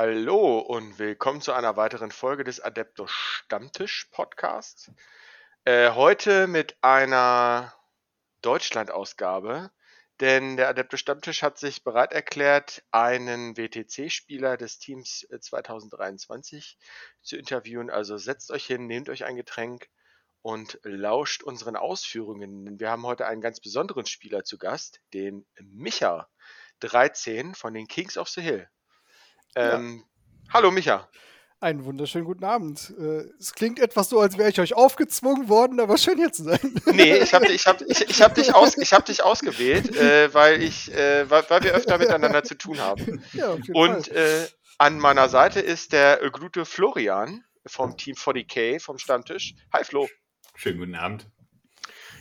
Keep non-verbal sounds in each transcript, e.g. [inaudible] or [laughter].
Hallo und willkommen zu einer weiteren Folge des Adeptus Stammtisch Podcasts. Äh, heute mit einer Deutschland-Ausgabe, denn der Adeptus Stammtisch hat sich bereit erklärt, einen WTC-Spieler des Teams 2023 äh, zu interviewen. Also setzt euch hin, nehmt euch ein Getränk und lauscht unseren Ausführungen. Wir haben heute einen ganz besonderen Spieler zu Gast, den Micha 13 von den Kings of the Hill. Ähm, ja. Hallo Micha. Einen wunderschönen guten Abend. Äh, es klingt etwas so, als wäre ich euch aufgezwungen worden, aber schön hier zu sein. [laughs] Nee, ich habe ich hab, ich, ich hab dich, aus, hab dich ausgewählt, äh, weil, ich, äh, weil, weil, wir öfter miteinander zu tun haben. Ja, Und äh, an meiner Seite ist der gute Florian vom Team 40k vom Stammtisch. Hi Flo. Schönen guten Abend.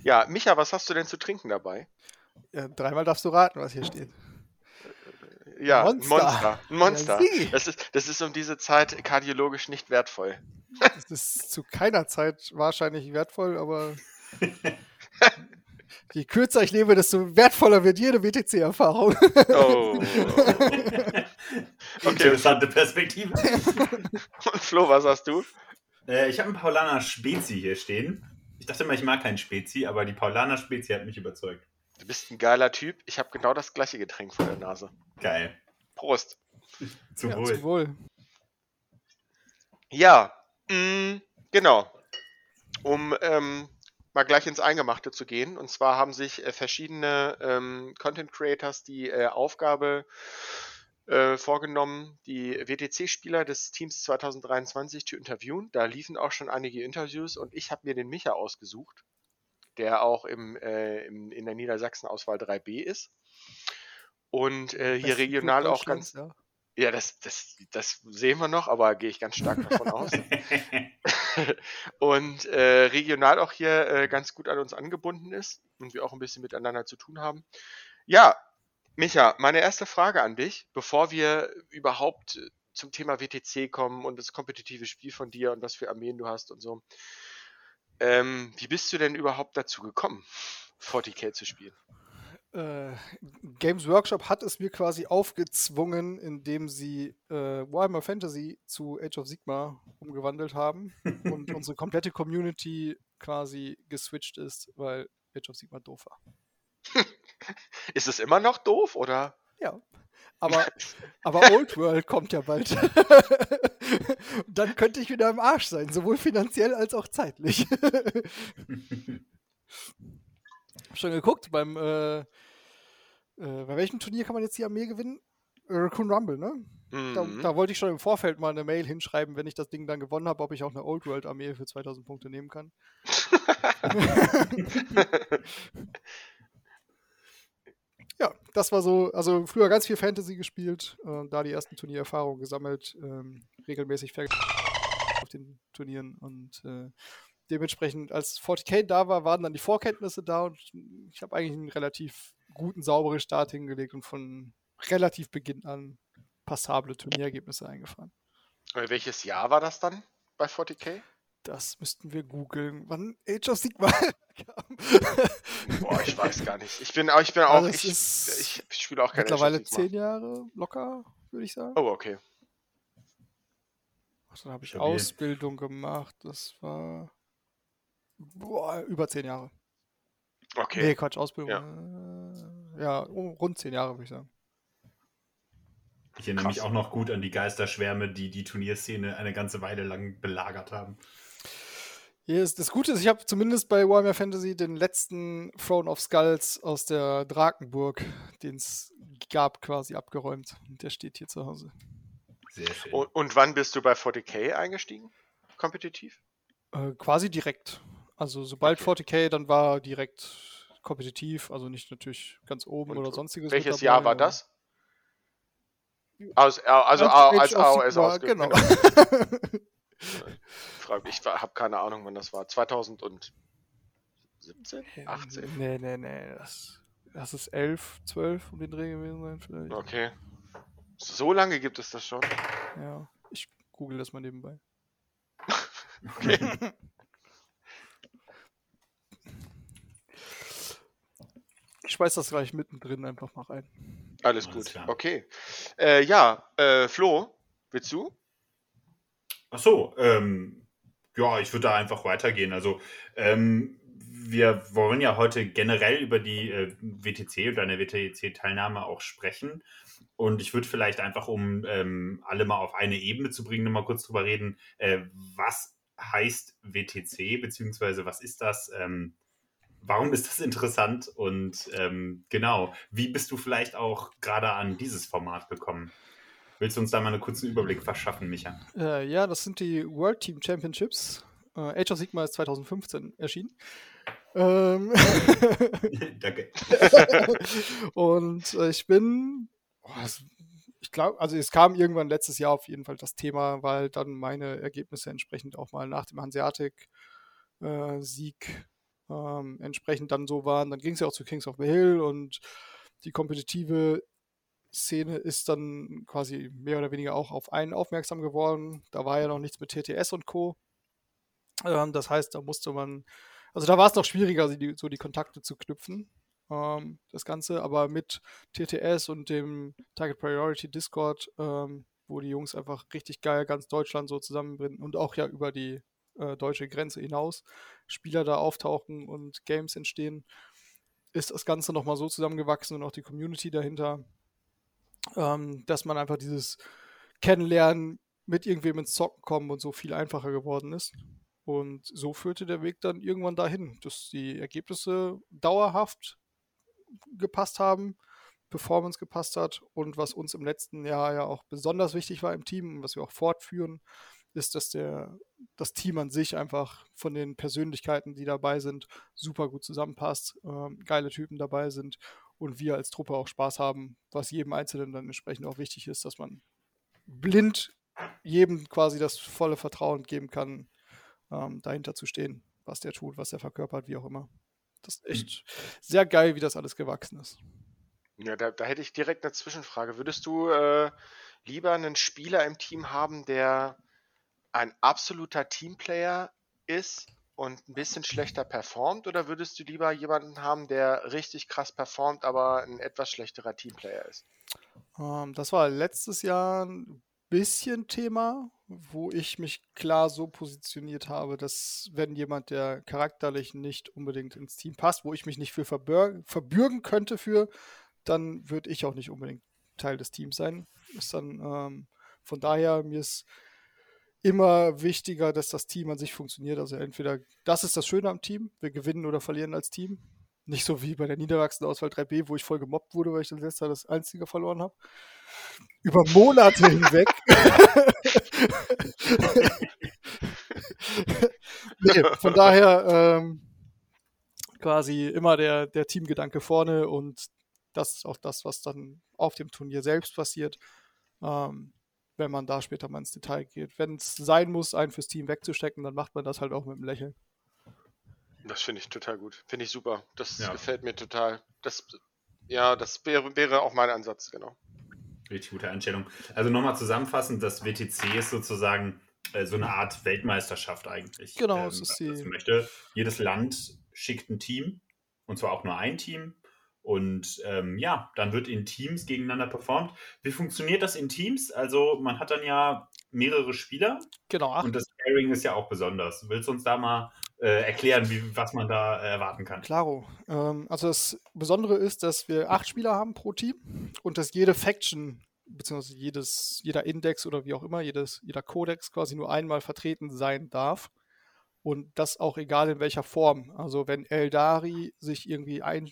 Ja, Micha, was hast du denn zu trinken dabei? Ja, dreimal darfst du raten, was hier steht. Ja, Monster. ein Monster. Ein Monster. Ja, das, ist, das ist um diese Zeit kardiologisch nicht wertvoll. Das ist zu keiner Zeit wahrscheinlich wertvoll, aber [laughs] je kürzer ich lebe, desto wertvoller wird jede WTC-Erfahrung. Oh. [laughs] okay. Interessante Perspektive. Und Flo, was hast du? Äh, ich habe einen Paulaner Spezi hier stehen. Ich dachte immer, ich mag keinen Spezi, aber die Paulaner Spezi hat mich überzeugt. Du bist ein geiler Typ. Ich habe genau das gleiche Getränk vor der Nase. Geil. Prost. [laughs] Zum, ja, Wohl. zum Wohl. Ja, mh, mm, genau. Um ähm, mal gleich ins Eingemachte zu gehen. Und zwar haben sich äh, verschiedene ähm, Content Creators die äh, Aufgabe äh, vorgenommen, die WTC-Spieler des Teams 2023 zu interviewen. Da liefen auch schon einige Interviews und ich habe mir den Micha ausgesucht der auch im, äh, im, in der Niedersachsen-Auswahl 3b ist. Und äh, hier regional auch ganz. Ja, ja das, das, das sehen wir noch, aber gehe ich ganz stark davon aus. [laughs] [laughs] und äh, regional auch hier äh, ganz gut an uns angebunden ist und wir auch ein bisschen miteinander zu tun haben. Ja, Micha, meine erste Frage an dich, bevor wir überhaupt zum Thema WTC kommen und das kompetitive Spiel von dir und was für Armeen du hast und so. Ähm, wie bist du denn überhaupt dazu gekommen, 40k zu spielen? Äh, Games Workshop hat es mir quasi aufgezwungen, indem sie äh, Warhammer Fantasy zu Age of Sigma umgewandelt haben [laughs] und unsere komplette Community quasi geswitcht ist, weil Age of Sigma doof war. [laughs] ist es immer noch doof oder? Ja. Aber, aber [laughs] Old World kommt ja bald. [laughs] Dann könnte ich wieder im Arsch sein, sowohl finanziell als auch zeitlich. [laughs] Schon geguckt, beim äh, äh, bei welchem Turnier kann man jetzt die Armee gewinnen? Raccoon Rumble, ne? Mhm. Da, da, wollte ich schon im Vorfeld mal eine Mail hinschreiben, wenn ich das Ding dann gewonnen habe, ob ich auch eine Old World Armee für 2000 Punkte nehmen kann. Ja, das war so, also früher ganz viel Fantasy gespielt, äh, da die ersten Turniererfahrungen gesammelt, ähm, regelmäßig auf den Turnieren und äh, dementsprechend, als 40k da war, waren dann die Vorkenntnisse da und ich habe eigentlich einen relativ guten, sauberen Start hingelegt und von relativ Beginn an passable Turnierergebnisse eingefahren. Welches Jahr war das dann bei 40k? Das müssten wir googeln. Wann Age of Sigmar [laughs] kam. Boah, ich weiß gar nicht. Ich bin, ich bin auch, also ich, ich, ich spiele auch keine Mittlerweile zehn Jahre locker, würde ich sagen. Oh, okay. Ach, dann habe ich Stabil. Ausbildung gemacht. Das war boah, über zehn Jahre. Okay. Nee, Quatsch, Ausbildung. Ja, äh, ja rund zehn Jahre, würde ich sagen. Ich erinnere Krass. mich auch noch gut an die Geisterschwärme, die die Turnierszene eine ganze Weile lang belagert haben. Yes, das Gute ist, ich habe zumindest bei Warhammer Fantasy den letzten Throne of Skulls aus der Drakenburg, den es gab, quasi abgeräumt. Der steht hier zu Hause. Sehr schön. Und, und wann bist du bei 40k eingestiegen? Kompetitiv? Äh, quasi direkt. Also sobald okay. 40k, dann war direkt kompetitiv, also nicht natürlich ganz oben und oder sonstiges. Welches Jahr war das? Aus, also als AOS aus. Genau. [laughs] [laughs] ich habe keine Ahnung, wann das war. 2017? 18? Nee, nee, nee. Das, das ist 11, 12 um den Dreh gewesen sein vielleicht. Okay. So lange gibt es das schon? Ja, ich google das mal nebenbei. [laughs] okay. [laughs] ich schmeiß das gleich mittendrin einfach mal rein. Alles gut. Okay. Äh, ja, äh, Flo, Willst du? Ach so, ähm, ja, ich würde da einfach weitergehen. Also, ähm, wir wollen ja heute generell über die äh, WTC oder eine WTC-Teilnahme auch sprechen. Und ich würde vielleicht einfach, um ähm, alle mal auf eine Ebene zu bringen, nochmal kurz drüber reden, äh, was heißt WTC, beziehungsweise was ist das? Ähm, warum ist das interessant? Und ähm, genau, wie bist du vielleicht auch gerade an dieses Format gekommen? Willst du uns da mal einen kurzen Überblick verschaffen, Micha? Äh, ja, das sind die World Team Championships. Äh, Age of Sigma ist 2015 erschienen. Ähm [laughs] Danke. [laughs] und äh, ich bin, oh, ich glaube, also es kam irgendwann letztes Jahr auf jeden Fall das Thema, weil dann meine Ergebnisse entsprechend auch mal nach dem Hanseatic-Sieg äh, ähm, entsprechend dann so waren. Dann ging es ja auch zu Kings of the Hill und die kompetitive Szene ist dann quasi mehr oder weniger auch auf einen aufmerksam geworden. Da war ja noch nichts mit TTS und Co. Ähm, das heißt, da musste man, also da war es noch schwieriger, die, so die Kontakte zu knüpfen, ähm, das Ganze, aber mit TTS und dem Target Priority Discord, ähm, wo die Jungs einfach richtig geil ganz Deutschland so zusammenbringen und auch ja über die äh, deutsche Grenze hinaus Spieler da auftauchen und Games entstehen, ist das Ganze nochmal so zusammengewachsen und auch die Community dahinter, ähm, dass man einfach dieses Kennenlernen mit irgendwem ins Zocken kommen und so viel einfacher geworden ist. Und so führte der Weg dann irgendwann dahin, dass die Ergebnisse dauerhaft gepasst haben, Performance gepasst hat und was uns im letzten Jahr ja auch besonders wichtig war im Team und was wir auch fortführen, ist, dass der, das Team an sich einfach von den Persönlichkeiten, die dabei sind, super gut zusammenpasst, ähm, geile Typen dabei sind und wir als Truppe auch Spaß haben, was jedem Einzelnen dann entsprechend auch wichtig ist, dass man blind jedem quasi das volle Vertrauen geben kann, ähm, dahinter zu stehen, was der tut, was er verkörpert, wie auch immer. Das ist echt [clears throat] sehr geil, wie das alles gewachsen ist. Ja, da, da hätte ich direkt eine Zwischenfrage. Würdest du äh, lieber einen Spieler im Team haben, der ein absoluter Teamplayer ist und ein bisschen schlechter performt, oder würdest du lieber jemanden haben, der richtig krass performt, aber ein etwas schlechterer Teamplayer ist? Ähm, das war letztes Jahr ein bisschen Thema, wo ich mich klar so positioniert habe, dass wenn jemand, der charakterlich nicht unbedingt ins Team passt, wo ich mich nicht für verbürgen könnte für, dann würde ich auch nicht unbedingt Teil des Teams sein. Ist dann ähm, von daher mir ist immer wichtiger, dass das Team an sich funktioniert. Also entweder das ist das Schöne am Team, wir gewinnen oder verlieren als Team. Nicht so wie bei der Niedersachsen-Auswahl 3b, wo ich voll gemobbt wurde, weil ich das letzte Jahr das Einzige verloren habe. Über Monate hinweg. [laughs] nee, von daher ähm, quasi immer der, der Teamgedanke vorne und das ist auch das, was dann auf dem Turnier selbst passiert, ähm, wenn man da später mal ins Detail geht. Wenn es sein muss, einen fürs Team wegzustecken, dann macht man das halt auch mit einem Lächeln. Das finde ich total gut. Finde ich super. Das ja. gefällt mir total. Das, ja, das wäre, wäre auch mein Ansatz, genau. Richtig gute Einstellung. Also nochmal zusammenfassend, das WTC ist sozusagen äh, so eine Art Weltmeisterschaft eigentlich. Genau, ähm, es ist die. Möchte. Jedes Land schickt ein Team und zwar auch nur ein Team. Und ähm, ja, dann wird in Teams gegeneinander performt. Wie funktioniert das in Teams? Also man hat dann ja mehrere Spieler. Genau. Acht. Und das Pairing ist ja auch besonders. Willst du uns da mal äh, erklären, wie, was man da äh, erwarten kann? Klaro. Ähm, also das Besondere ist, dass wir acht Spieler haben pro Team und dass jede Faction beziehungsweise jedes, jeder Index oder wie auch immer, jedes, jeder Codex quasi nur einmal vertreten sein darf. Und das auch egal in welcher Form. Also wenn Eldari sich irgendwie ein,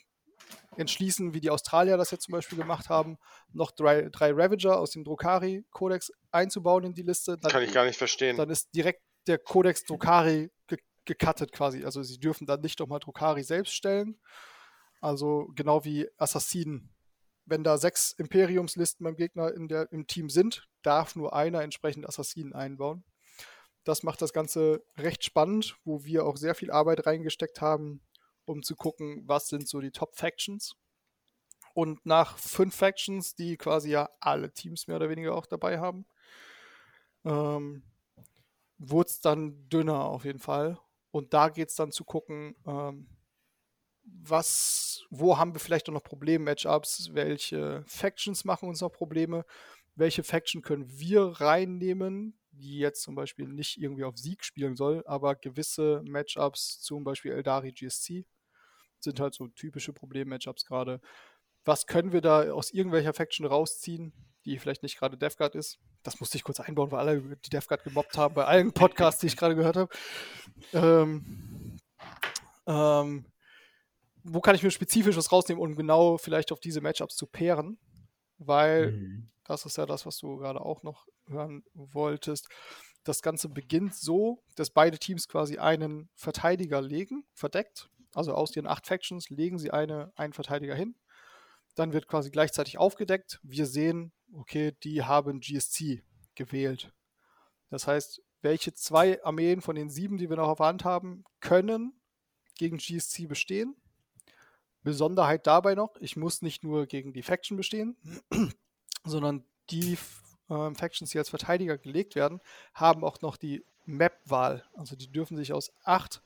entschließen, wie die Australier das jetzt zum Beispiel gemacht haben, noch drei, drei Ravager aus dem Drukari-Kodex einzubauen in die Liste. Dann, Kann ich gar nicht verstehen. Dann ist direkt der Kodex Drukari ge gecuttet quasi. Also sie dürfen dann nicht nochmal Drukari selbst stellen. Also genau wie Assassinen. Wenn da sechs Imperiumslisten beim Gegner in der, im Team sind, darf nur einer entsprechend Assassinen einbauen. Das macht das Ganze recht spannend, wo wir auch sehr viel Arbeit reingesteckt haben, um zu gucken, was sind so die Top-Factions. Und nach fünf Factions, die quasi ja alle Teams mehr oder weniger auch dabei haben, ähm, wurde es dann dünner auf jeden Fall. Und da geht es dann zu gucken, ähm, was, wo haben wir vielleicht noch Probleme, Matchups, welche Factions machen uns noch Probleme. welche Faction können wir reinnehmen, die jetzt zum Beispiel nicht irgendwie auf Sieg spielen soll, aber gewisse Matchups, zum Beispiel Eldari GSC, sind halt so typische Problem-Matchups gerade. Was können wir da aus irgendwelcher Faction rausziehen, die vielleicht nicht gerade DevGuard ist? Das musste ich kurz einbauen, weil alle die DevGuard gemobbt haben bei allen Podcasts, die ich gerade gehört habe. Ähm, ähm, wo kann ich mir spezifisch was rausnehmen, um genau vielleicht auf diese Matchups zu pairen? Weil mhm. das ist ja das, was du gerade auch noch hören wolltest. Das Ganze beginnt so, dass beide Teams quasi einen Verteidiger legen, verdeckt. Also aus ihren acht Factions legen sie eine, einen Verteidiger hin. Dann wird quasi gleichzeitig aufgedeckt. Wir sehen, okay, die haben GSC gewählt. Das heißt, welche zwei Armeen von den sieben, die wir noch auf der Hand haben, können gegen GSC bestehen Besonderheit dabei noch, ich muss nicht nur gegen die Faction bestehen, [clears throat] sondern die äh, Factions, die als Verteidiger gelegt werden, haben auch noch die Map-Wahl. Also die dürfen sich aus acht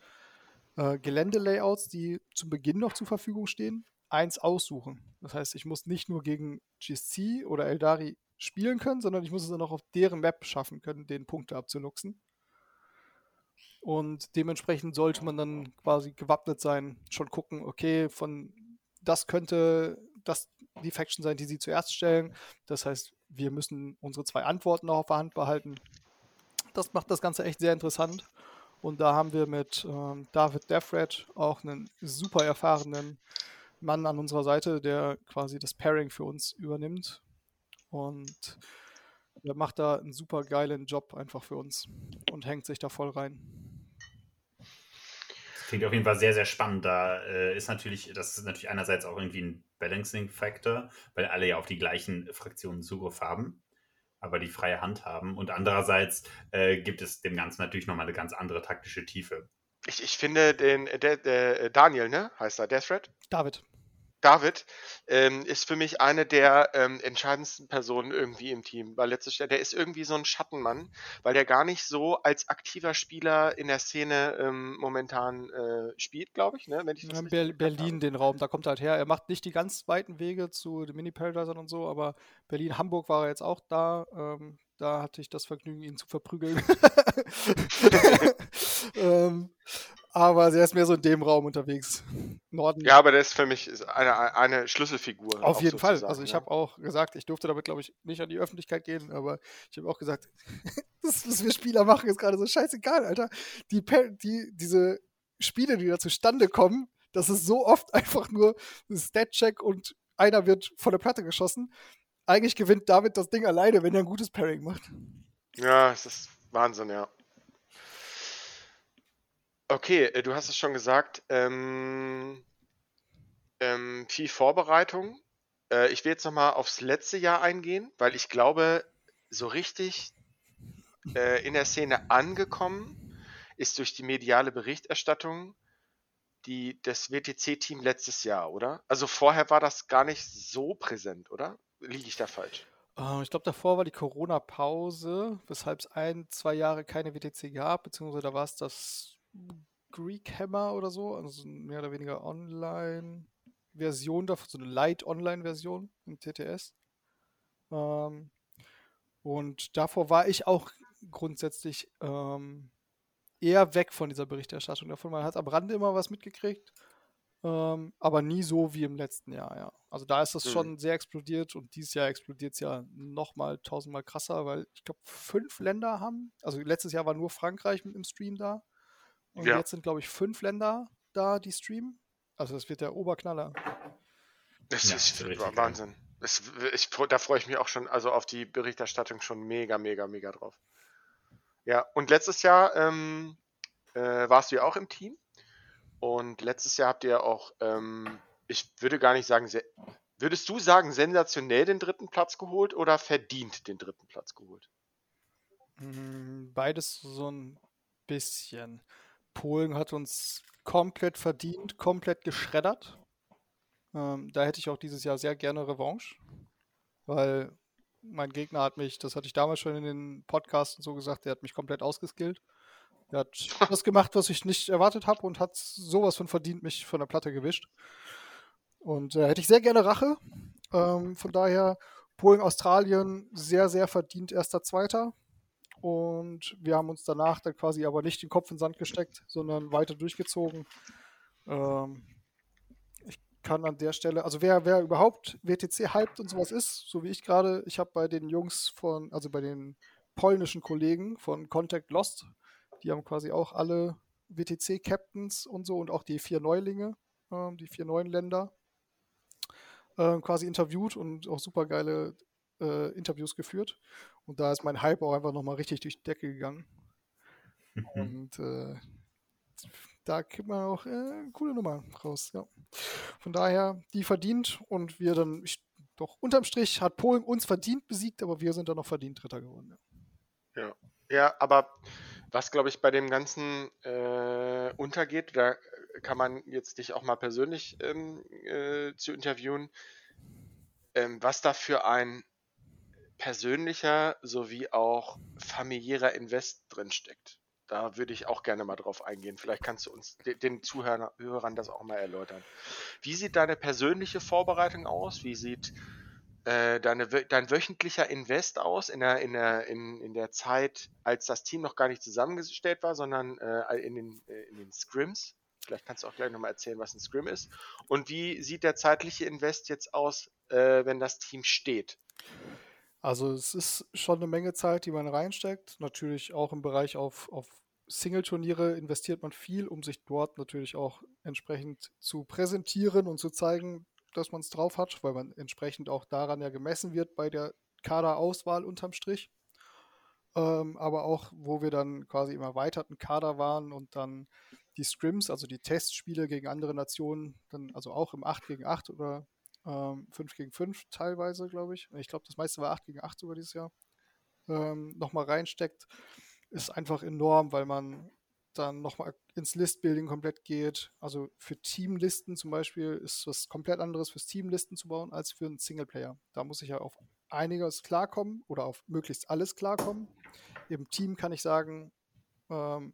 äh, Geländelayouts, die zu Beginn noch zur Verfügung stehen, eins aussuchen. Das heißt, ich muss nicht nur gegen GSC oder Eldari spielen können, sondern ich muss es dann auch auf deren Map schaffen können, den Punkte abzuluxen. Und dementsprechend sollte man dann quasi gewappnet sein, schon gucken, okay, von das könnte das die Faction sein, die sie zuerst stellen. Das heißt, wir müssen unsere zwei Antworten noch auf der Hand behalten. Das macht das Ganze echt sehr interessant. Und da haben wir mit ähm, David Defred auch einen super erfahrenen Mann an unserer Seite, der quasi das Pairing für uns übernimmt. Und der macht da einen super geilen Job einfach für uns und hängt sich da voll rein. Klingt auf jeden Fall sehr, sehr spannend. Da äh, ist natürlich, das ist natürlich einerseits auch irgendwie ein Balancing-Faktor, weil alle ja auf die gleichen Fraktionen Zugriff haben, aber die freie Hand haben. Und andererseits äh, gibt es dem Ganzen natürlich nochmal eine ganz andere taktische Tiefe. Ich, ich finde den der, der Daniel, ne? Heißt er Deathred? David. David ähm, ist für mich eine der ähm, entscheidendsten Personen irgendwie im Team, weil letztes Jahr, der ist irgendwie so ein Schattenmann, weil der gar nicht so als aktiver Spieler in der Szene ähm, momentan äh, spielt, glaube ich, ne? Wenn ich das ja, Berlin habe. den Raum, da kommt er halt her. Er macht nicht die ganz weiten Wege zu den Mini-Paradisern und so, aber Berlin, Hamburg war er jetzt auch da. Ähm, da hatte ich das Vergnügen, ihn zu verprügeln. [laughs] [laughs] ähm, aber er ist mehr so in dem Raum unterwegs. [laughs] Norden. Ja, aber der ist für mich eine, eine Schlüsselfigur. Auf jeden Fall. Also ich ja. habe auch gesagt, ich durfte damit, glaube ich, nicht an die Öffentlichkeit gehen, aber ich habe auch gesagt, [laughs] das, was wir Spieler machen, ist gerade so scheißegal, Alter. Die, die, diese Spiele, die da zustande kommen, das ist so oft [laughs] einfach nur ein Stat-Check und einer wird von der Platte geschossen. Eigentlich gewinnt David das Ding alleine, wenn er ein gutes Pairing macht. Ja, es ist Wahnsinn, ja. Okay, äh, du hast es schon gesagt, ähm, ähm, viel Vorbereitung. Äh, ich will jetzt nochmal aufs letzte Jahr eingehen, weil ich glaube, so richtig äh, in der Szene angekommen ist durch die mediale Berichterstattung die, das WTC-Team letztes Jahr, oder? Also vorher war das gar nicht so präsent, oder? Liege ich da falsch? Äh, ich glaube, davor war die Corona-Pause, weshalb es ein, zwei Jahre keine WTC gab, beziehungsweise da war es das Greek Hammer oder so, also mehr oder weniger Online-Version davon, so eine Light-Online-Version im TTS. Ähm, und davor war ich auch grundsätzlich ähm, eher weg von dieser Berichterstattung davon. Man hat am Rande immer was mitgekriegt, ähm, aber nie so wie im letzten Jahr, ja. Also da ist das mhm. schon sehr explodiert und dieses Jahr explodiert es ja nochmal tausendmal krasser, weil ich glaube, fünf Länder haben, also letztes Jahr war nur Frankreich mit im Stream da und ja. jetzt sind, glaube ich, fünf Länder da, die streamen. Also das wird der Oberknaller. Das ja, ist Wahnsinn. Das, ich, da freue ich mich auch schon, also auf die Berichterstattung schon mega, mega, mega drauf. Ja, und letztes Jahr ähm, äh, warst du ja auch im Team. Und letztes Jahr habt ihr auch, ähm, ich würde gar nicht sagen, würdest du sagen, sensationell den dritten Platz geholt oder verdient den dritten Platz geholt? Hm, beides so ein bisschen. Polen hat uns komplett verdient, komplett geschreddert. Ähm, da hätte ich auch dieses Jahr sehr gerne Revanche, weil mein Gegner hat mich, das hatte ich damals schon in den Podcasts so gesagt, der hat mich komplett ausgeskillt. Er hat das gemacht, was ich nicht erwartet habe und hat sowas von verdient mich von der Platte gewischt. Und äh, hätte ich sehr gerne Rache. Ähm, von daher, Polen, Australien sehr, sehr verdient erster, zweiter. Und wir haben uns danach dann quasi aber nicht den Kopf in den Sand gesteckt, sondern weiter durchgezogen. Ähm, ich kann an der Stelle, also wer, wer überhaupt WTC hyped und sowas ist, so wie ich gerade, ich habe bei den Jungs von, also bei den polnischen Kollegen von Contact Lost, die haben quasi auch alle WTC-Captains und so und auch die vier Neulinge, äh, die vier neuen Länder, äh, quasi interviewt und auch super geile äh, Interviews geführt. Und da ist mein Hype auch einfach nochmal richtig durch die Decke gegangen. und äh, da kriegt man auch äh, coole Nummer raus. Ja. Von daher, die verdient und wir dann, ich, doch unterm Strich hat Polen uns verdient besiegt, aber wir sind dann noch verdient Dritter geworden. Ja, ja, ja aber was, glaube ich, bei dem Ganzen äh, untergeht, da kann man jetzt dich auch mal persönlich ähm, äh, zu interviewen, ähm, was da für ein persönlicher sowie auch familiärer Invest drinsteckt. Da würde ich auch gerne mal drauf eingehen. Vielleicht kannst du uns, den Zuhörern das auch mal erläutern. Wie sieht deine persönliche Vorbereitung aus? Wie sieht äh, deine, dein wöchentlicher Invest aus in der, in, der, in, in der Zeit, als das Team noch gar nicht zusammengestellt war, sondern äh, in, den, äh, in den Scrims? Vielleicht kannst du auch gleich nochmal erzählen, was ein Scrim ist. Und wie sieht der zeitliche Invest jetzt aus, äh, wenn das Team steht? Also es ist schon eine Menge Zeit, die man reinsteckt. Natürlich auch im Bereich auf, auf Single-Turniere investiert man viel, um sich dort natürlich auch entsprechend zu präsentieren und zu zeigen, dass man es drauf hat, weil man entsprechend auch daran ja gemessen wird bei der Kaderauswahl unterm Strich. Ähm, aber auch, wo wir dann quasi im erweiterten Kader waren und dann die Scrims, also die Testspiele gegen andere Nationen, dann also auch im 8 gegen 8 oder ähm, 5 gegen 5 teilweise, glaube ich. Ich glaube, das meiste war 8 gegen 8 sogar dieses Jahr. Ähm, nochmal reinsteckt, ist einfach enorm, weil man dann nochmal ins Listbuilding komplett geht. Also für Teamlisten zum Beispiel ist was komplett anderes fürs Teamlisten zu bauen als für einen Singleplayer. Da muss ich ja auf einiges klarkommen oder auf möglichst alles klarkommen. Im Team kann ich sagen, ähm,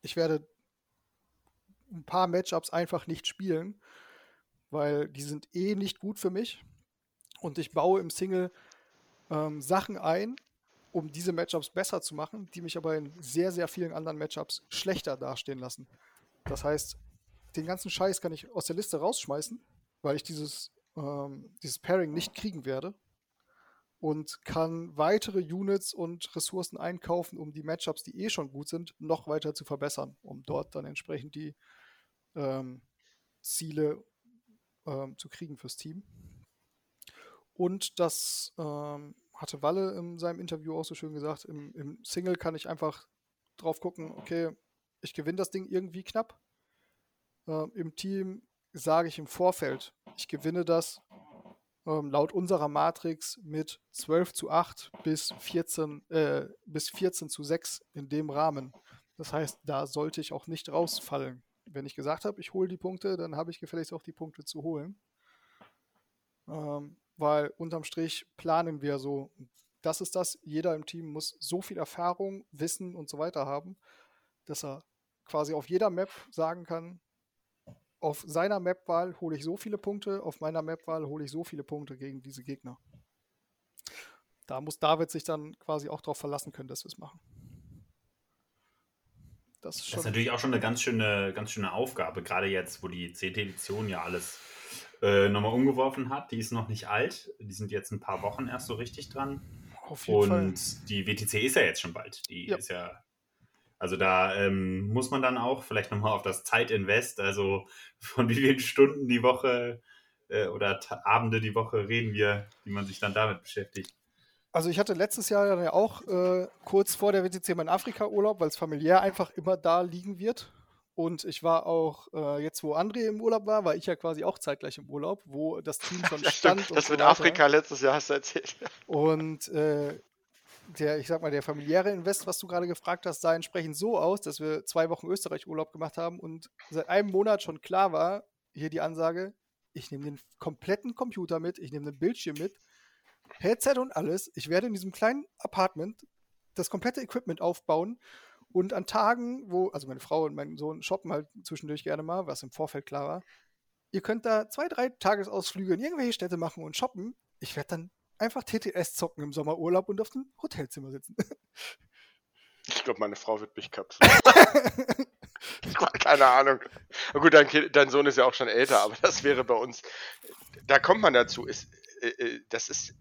ich werde ein paar Matchups einfach nicht spielen, weil die sind eh nicht gut für mich. Und ich baue im Single ähm, Sachen ein, um diese Matchups besser zu machen, die mich aber in sehr, sehr vielen anderen Matchups schlechter dastehen lassen. Das heißt, den ganzen Scheiß kann ich aus der Liste rausschmeißen, weil ich dieses, ähm, dieses Pairing nicht kriegen werde und kann weitere Units und Ressourcen einkaufen, um die Matchups, die eh schon gut sind, noch weiter zu verbessern, um dort dann entsprechend die ähm, Ziele ähm, zu kriegen fürs Team. Und das ähm, hatte Walle in seinem Interview auch so schön gesagt, im, im Single kann ich einfach drauf gucken, okay, ich gewinne das Ding irgendwie knapp. Ähm, Im Team sage ich im Vorfeld, ich gewinne das ähm, laut unserer Matrix mit 12 zu 8 bis 14, äh, bis 14 zu 6 in dem Rahmen. Das heißt, da sollte ich auch nicht rausfallen wenn ich gesagt habe, ich hole die Punkte, dann habe ich gefälligst auch die Punkte zu holen. Ähm, weil unterm Strich planen wir so, das ist das, jeder im Team muss so viel Erfahrung, Wissen und so weiter haben, dass er quasi auf jeder Map sagen kann, auf seiner Mapwahl hole ich so viele Punkte, auf meiner Mapwahl hole ich so viele Punkte gegen diese Gegner. Da muss David sich dann quasi auch darauf verlassen können, dass wir es machen. Das ist, das ist, natürlich auch schon eine ganz schöne, ganz schöne Aufgabe, gerade jetzt, wo die CT-Edition ja alles äh, nochmal umgeworfen hat. Die ist noch nicht alt, die sind jetzt ein paar Wochen erst so richtig dran. Auf jeden Und Fall. die WTC ist ja jetzt schon bald. Die ja. ist ja. Also da ähm, muss man dann auch vielleicht nochmal auf das Zeitinvest, also von wie vielen Stunden die Woche äh, oder Abende die Woche reden wir, wie man sich dann damit beschäftigt. Also ich hatte letztes Jahr ja auch äh, kurz vor der WTC meinen Afrika-Urlaub, weil es familiär einfach immer da liegen wird. Und ich war auch, äh, jetzt wo André im Urlaub war, war ich ja quasi auch zeitgleich im Urlaub, wo das Team schon [laughs] stand. das so mit weiter. Afrika letztes Jahr hast du erzählt. Und äh, der, ich sag mal, der familiäre Invest, was du gerade gefragt hast, sah entsprechend so aus, dass wir zwei Wochen Österreich-Urlaub gemacht haben und seit einem Monat schon klar war, hier die Ansage, ich nehme den kompletten Computer mit, ich nehme den Bildschirm mit Headset und alles. Ich werde in diesem kleinen Apartment das komplette Equipment aufbauen und an Tagen, wo, also meine Frau und mein Sohn shoppen halt zwischendurch gerne mal, was im Vorfeld klar war. Ihr könnt da zwei, drei Tagesausflüge in irgendwelche Städte machen und shoppen. Ich werde dann einfach TTS zocken im Sommerurlaub und auf dem Hotelzimmer sitzen. [laughs] Ich glaube, meine Frau wird mich kapseln. [laughs] Keine Ahnung. Na gut, dein, kind, dein, Sohn ist ja auch schon älter, aber das wäre bei uns. Da kommt man dazu. Ist, äh, äh das ist.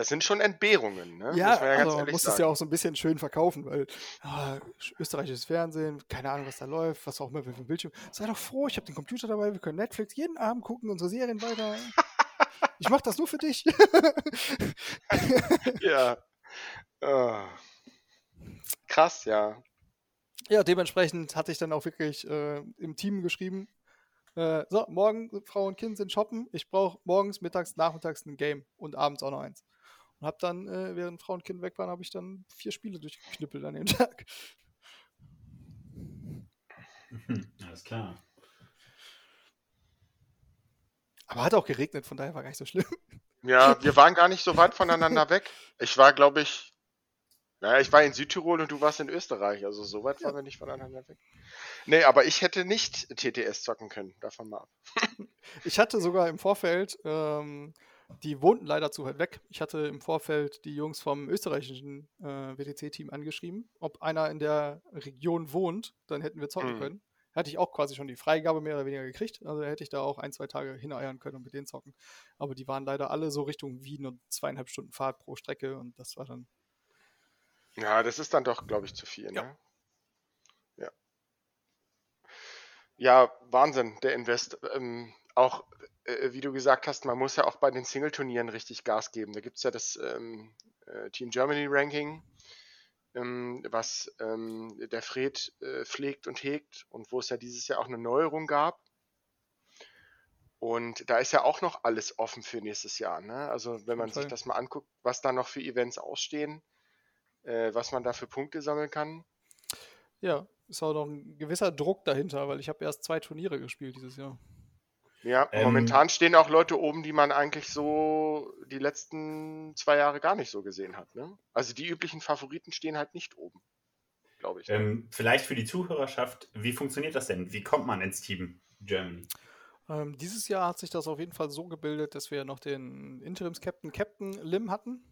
Das sind schon Entbehrungen, ne? Ja, man, ja also man muss es ja auch so ein bisschen schön verkaufen, weil ah, österreichisches Fernsehen, keine Ahnung, was da läuft, was auch immer für ein Bildschirm. Sei doch froh, ich habe den Computer dabei, wir können Netflix jeden Abend gucken, unsere Serien weiter. [laughs] ich mache das nur für dich. [laughs] ja. Oh. Krass, ja. Ja, dementsprechend hatte ich dann auch wirklich äh, im Team geschrieben, äh, so, morgen Frau und Kind sind shoppen, ich brauche morgens, mittags, nachmittags ein Game und abends auch noch eins. Und habe dann, äh, während Frau und Kind weg waren, habe ich dann vier Spiele durchgeknüppelt an dem [laughs] Tag. [laughs] Alles klar. Aber hat auch geregnet, von daher war gar nicht so schlimm. Ja, wir waren gar nicht so weit voneinander weg. Ich war, glaube ich, naja, ich war in Südtirol und du warst in Österreich, also so weit waren wir nicht voneinander weg. Nee, aber ich hätte nicht TTS zocken können, davon mal ab. ich hatte sogar im Vorfeld, ähm, die wohnten leider zu weit weg. Ich hatte im Vorfeld die Jungs vom österreichischen äh, WTC-Team angeschrieben, ob einer in der Region wohnt, dann hätten wir zocken mhm. können. Hatte ich auch quasi schon die Freigabe mehr oder weniger gekriegt, also hätte ich da auch ein, zwei Tage hineiern können und mit denen zocken. Aber die waren leider alle so Richtung Wien und zweieinhalb Stunden Fahrt pro Strecke und das war dann ja, das ist dann doch, glaube ich, zu viel, Ja. ne? Ja. Ja, Wahnsinn, der Invest. Ähm, auch, äh, wie du gesagt hast, man muss ja auch bei den Single-Turnieren richtig Gas geben. Da gibt es ja das ähm, äh, Team Germany Ranking, ähm, was ähm, der Fred äh, pflegt und hegt und wo es ja dieses Jahr auch eine Neuerung gab. Und da ist ja auch noch alles offen für nächstes Jahr. Ne? Also wenn man sich das mal anguckt, was da noch für Events ausstehen, äh, was man da für Punkte sammeln kann. Ja, ist auch noch ein gewisser Druck dahinter, weil ich habe erst zwei Turniere gespielt dieses Jahr. Ja, ähm, momentan stehen auch Leute oben, die man eigentlich so die letzten zwei Jahre gar nicht so gesehen hat. Ne? Also die üblichen Favoriten stehen halt nicht oben, glaube ich. Ähm, vielleicht für die Zuhörerschaft, wie funktioniert das denn? Wie kommt man ins Team Germany? Ähm, dieses Jahr hat sich das auf jeden Fall so gebildet, dass wir noch den Interims-Captain Captain Lim hatten.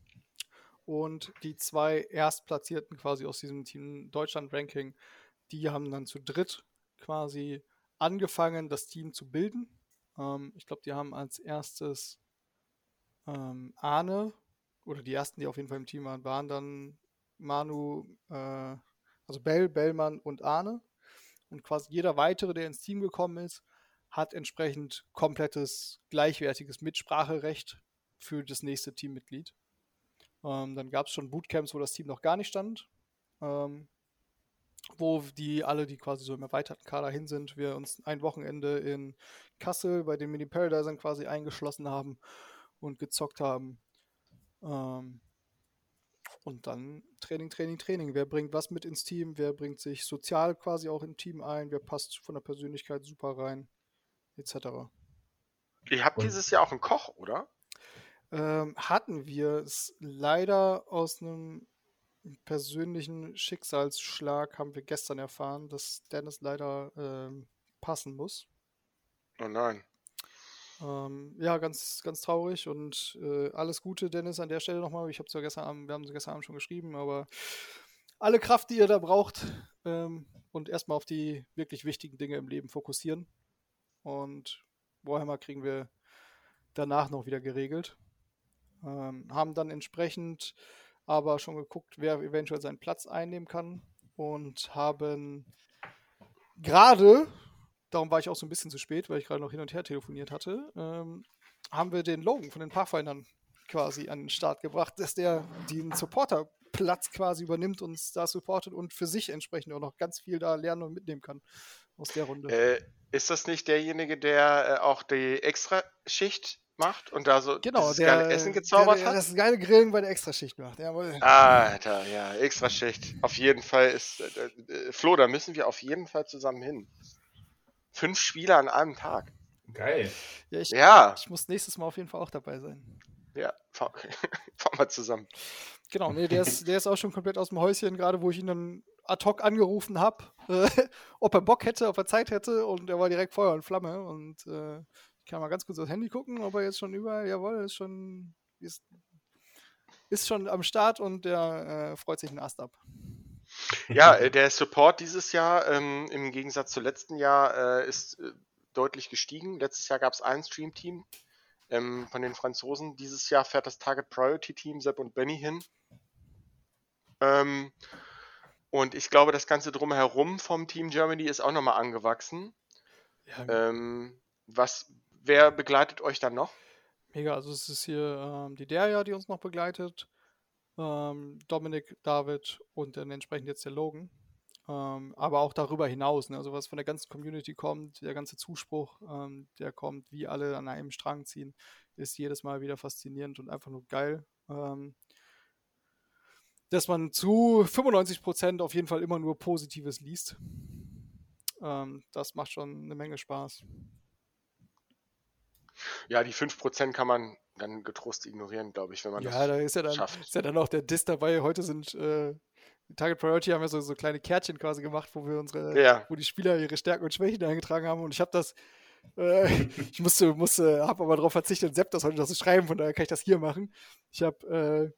Und die zwei Erstplatzierten quasi aus diesem Team Deutschland-Ranking, die haben dann zu dritt quasi angefangen, das Team zu bilden. Ähm, ich glaube, die haben als erstes ähm, Arne, oder die ersten, die auf jeden Fall im Team waren, waren dann Manu, äh, also Bell, Bellmann und Arne. Und quasi jeder weitere, der ins Team gekommen ist, hat entsprechend komplettes, gleichwertiges Mitspracherecht für das nächste Teammitglied. Ähm, dann gab es schon Bootcamps, wo das Team noch gar nicht stand. Ähm, wo die alle, die quasi so im erweiterten Kader hin sind, wir uns ein Wochenende in Kassel bei den Mini Paradisern quasi eingeschlossen haben und gezockt haben. Ähm, und dann Training, Training, Training. Wer bringt was mit ins Team? Wer bringt sich sozial quasi auch im Team ein? Wer passt von der Persönlichkeit super rein? Etc. Ihr habt und dieses Jahr auch einen Koch, oder? ähm, hatten wir es leider aus einem persönlichen Schicksalsschlag, haben wir gestern erfahren, dass Dennis leider ähm, passen muss. Oh nein. Ähm, ja, ganz, ganz traurig und äh, alles Gute, Dennis, an der Stelle nochmal. Ich habe ja gestern Abend, wir haben es gestern Abend schon geschrieben, aber alle Kraft, die ihr da braucht ähm, und erstmal auf die wirklich wichtigen Dinge im Leben fokussieren. Und Warhammer kriegen wir danach noch wieder geregelt. Ähm, haben dann entsprechend aber schon geguckt, wer eventuell seinen Platz einnehmen kann und haben gerade, darum war ich auch so ein bisschen zu spät, weil ich gerade noch hin und her telefoniert hatte, ähm, haben wir den Logan von den Pathfindern quasi an den Start gebracht, dass der den Supporterplatz quasi übernimmt und da supportet und für sich entsprechend auch noch ganz viel da lernen und mitnehmen kann aus der Runde. Äh, ist das nicht derjenige, der äh, auch die Extraschicht macht und da so genau, das der, geile Essen gezaubert der, der, hat. Das geile Grillen bei der Extraschicht macht, jawohl. Alter, ja, Extraschicht. Auf jeden Fall ist. Äh, äh, Flo, da müssen wir auf jeden Fall zusammen hin. Fünf Spieler an einem Tag. Geil. Ja ich, ja. ich muss nächstes Mal auf jeden Fall auch dabei sein. Ja, fahren [laughs] fahr mal zusammen. Genau, nee, der ist, der ist auch schon komplett aus dem Häuschen, gerade wo ich ihn dann ad hoc angerufen habe, [laughs] äh, ob er Bock hätte, ob er Zeit hätte und er war direkt Feuer und Flamme und äh, kann mal ganz kurz aufs Handy gucken, ob er jetzt schon überall, jawohl, ist schon, ist, ist schon am Start und der äh, freut sich einen Ast ab. Ja, [laughs] äh, der Support dieses Jahr ähm, im Gegensatz zu letzten Jahr äh, ist äh, deutlich gestiegen. Letztes Jahr gab es ein Stream-Team ähm, von den Franzosen. Dieses Jahr fährt das Target Priority Team Sepp und Benny hin. Ähm, und ich glaube, das Ganze drumherum vom Team Germany ist auch nochmal angewachsen. Ja. Ähm, was, wer begleitet euch dann noch? Mega, also es ist hier ähm, die Derja, die uns noch begleitet, ähm, Dominik, David und dann entsprechend jetzt der Logan. Ähm, aber auch darüber hinaus, ne? also was von der ganzen Community kommt, der ganze Zuspruch, ähm, der kommt, wie alle an einem Strang ziehen, ist jedes Mal wieder faszinierend und einfach nur geil. Ähm, dass man zu 95% auf jeden Fall immer nur Positives liest. Ähm, das macht schon eine Menge Spaß. Ja, die 5% kann man dann getrost ignorieren, glaube ich, wenn man ja, das da ist ja dann, schafft. ist ja dann auch der Diss dabei. Heute sind äh, Target Priority haben wir so, so kleine Kärtchen quasi gemacht, wo wir unsere, ja. wo die Spieler ihre Stärken und Schwächen eingetragen haben. Und ich habe das, äh, [laughs] ich musste, musste, habe aber darauf verzichtet, Sepp das heute noch zu schreiben, von daher kann ich das hier machen. Ich habe äh,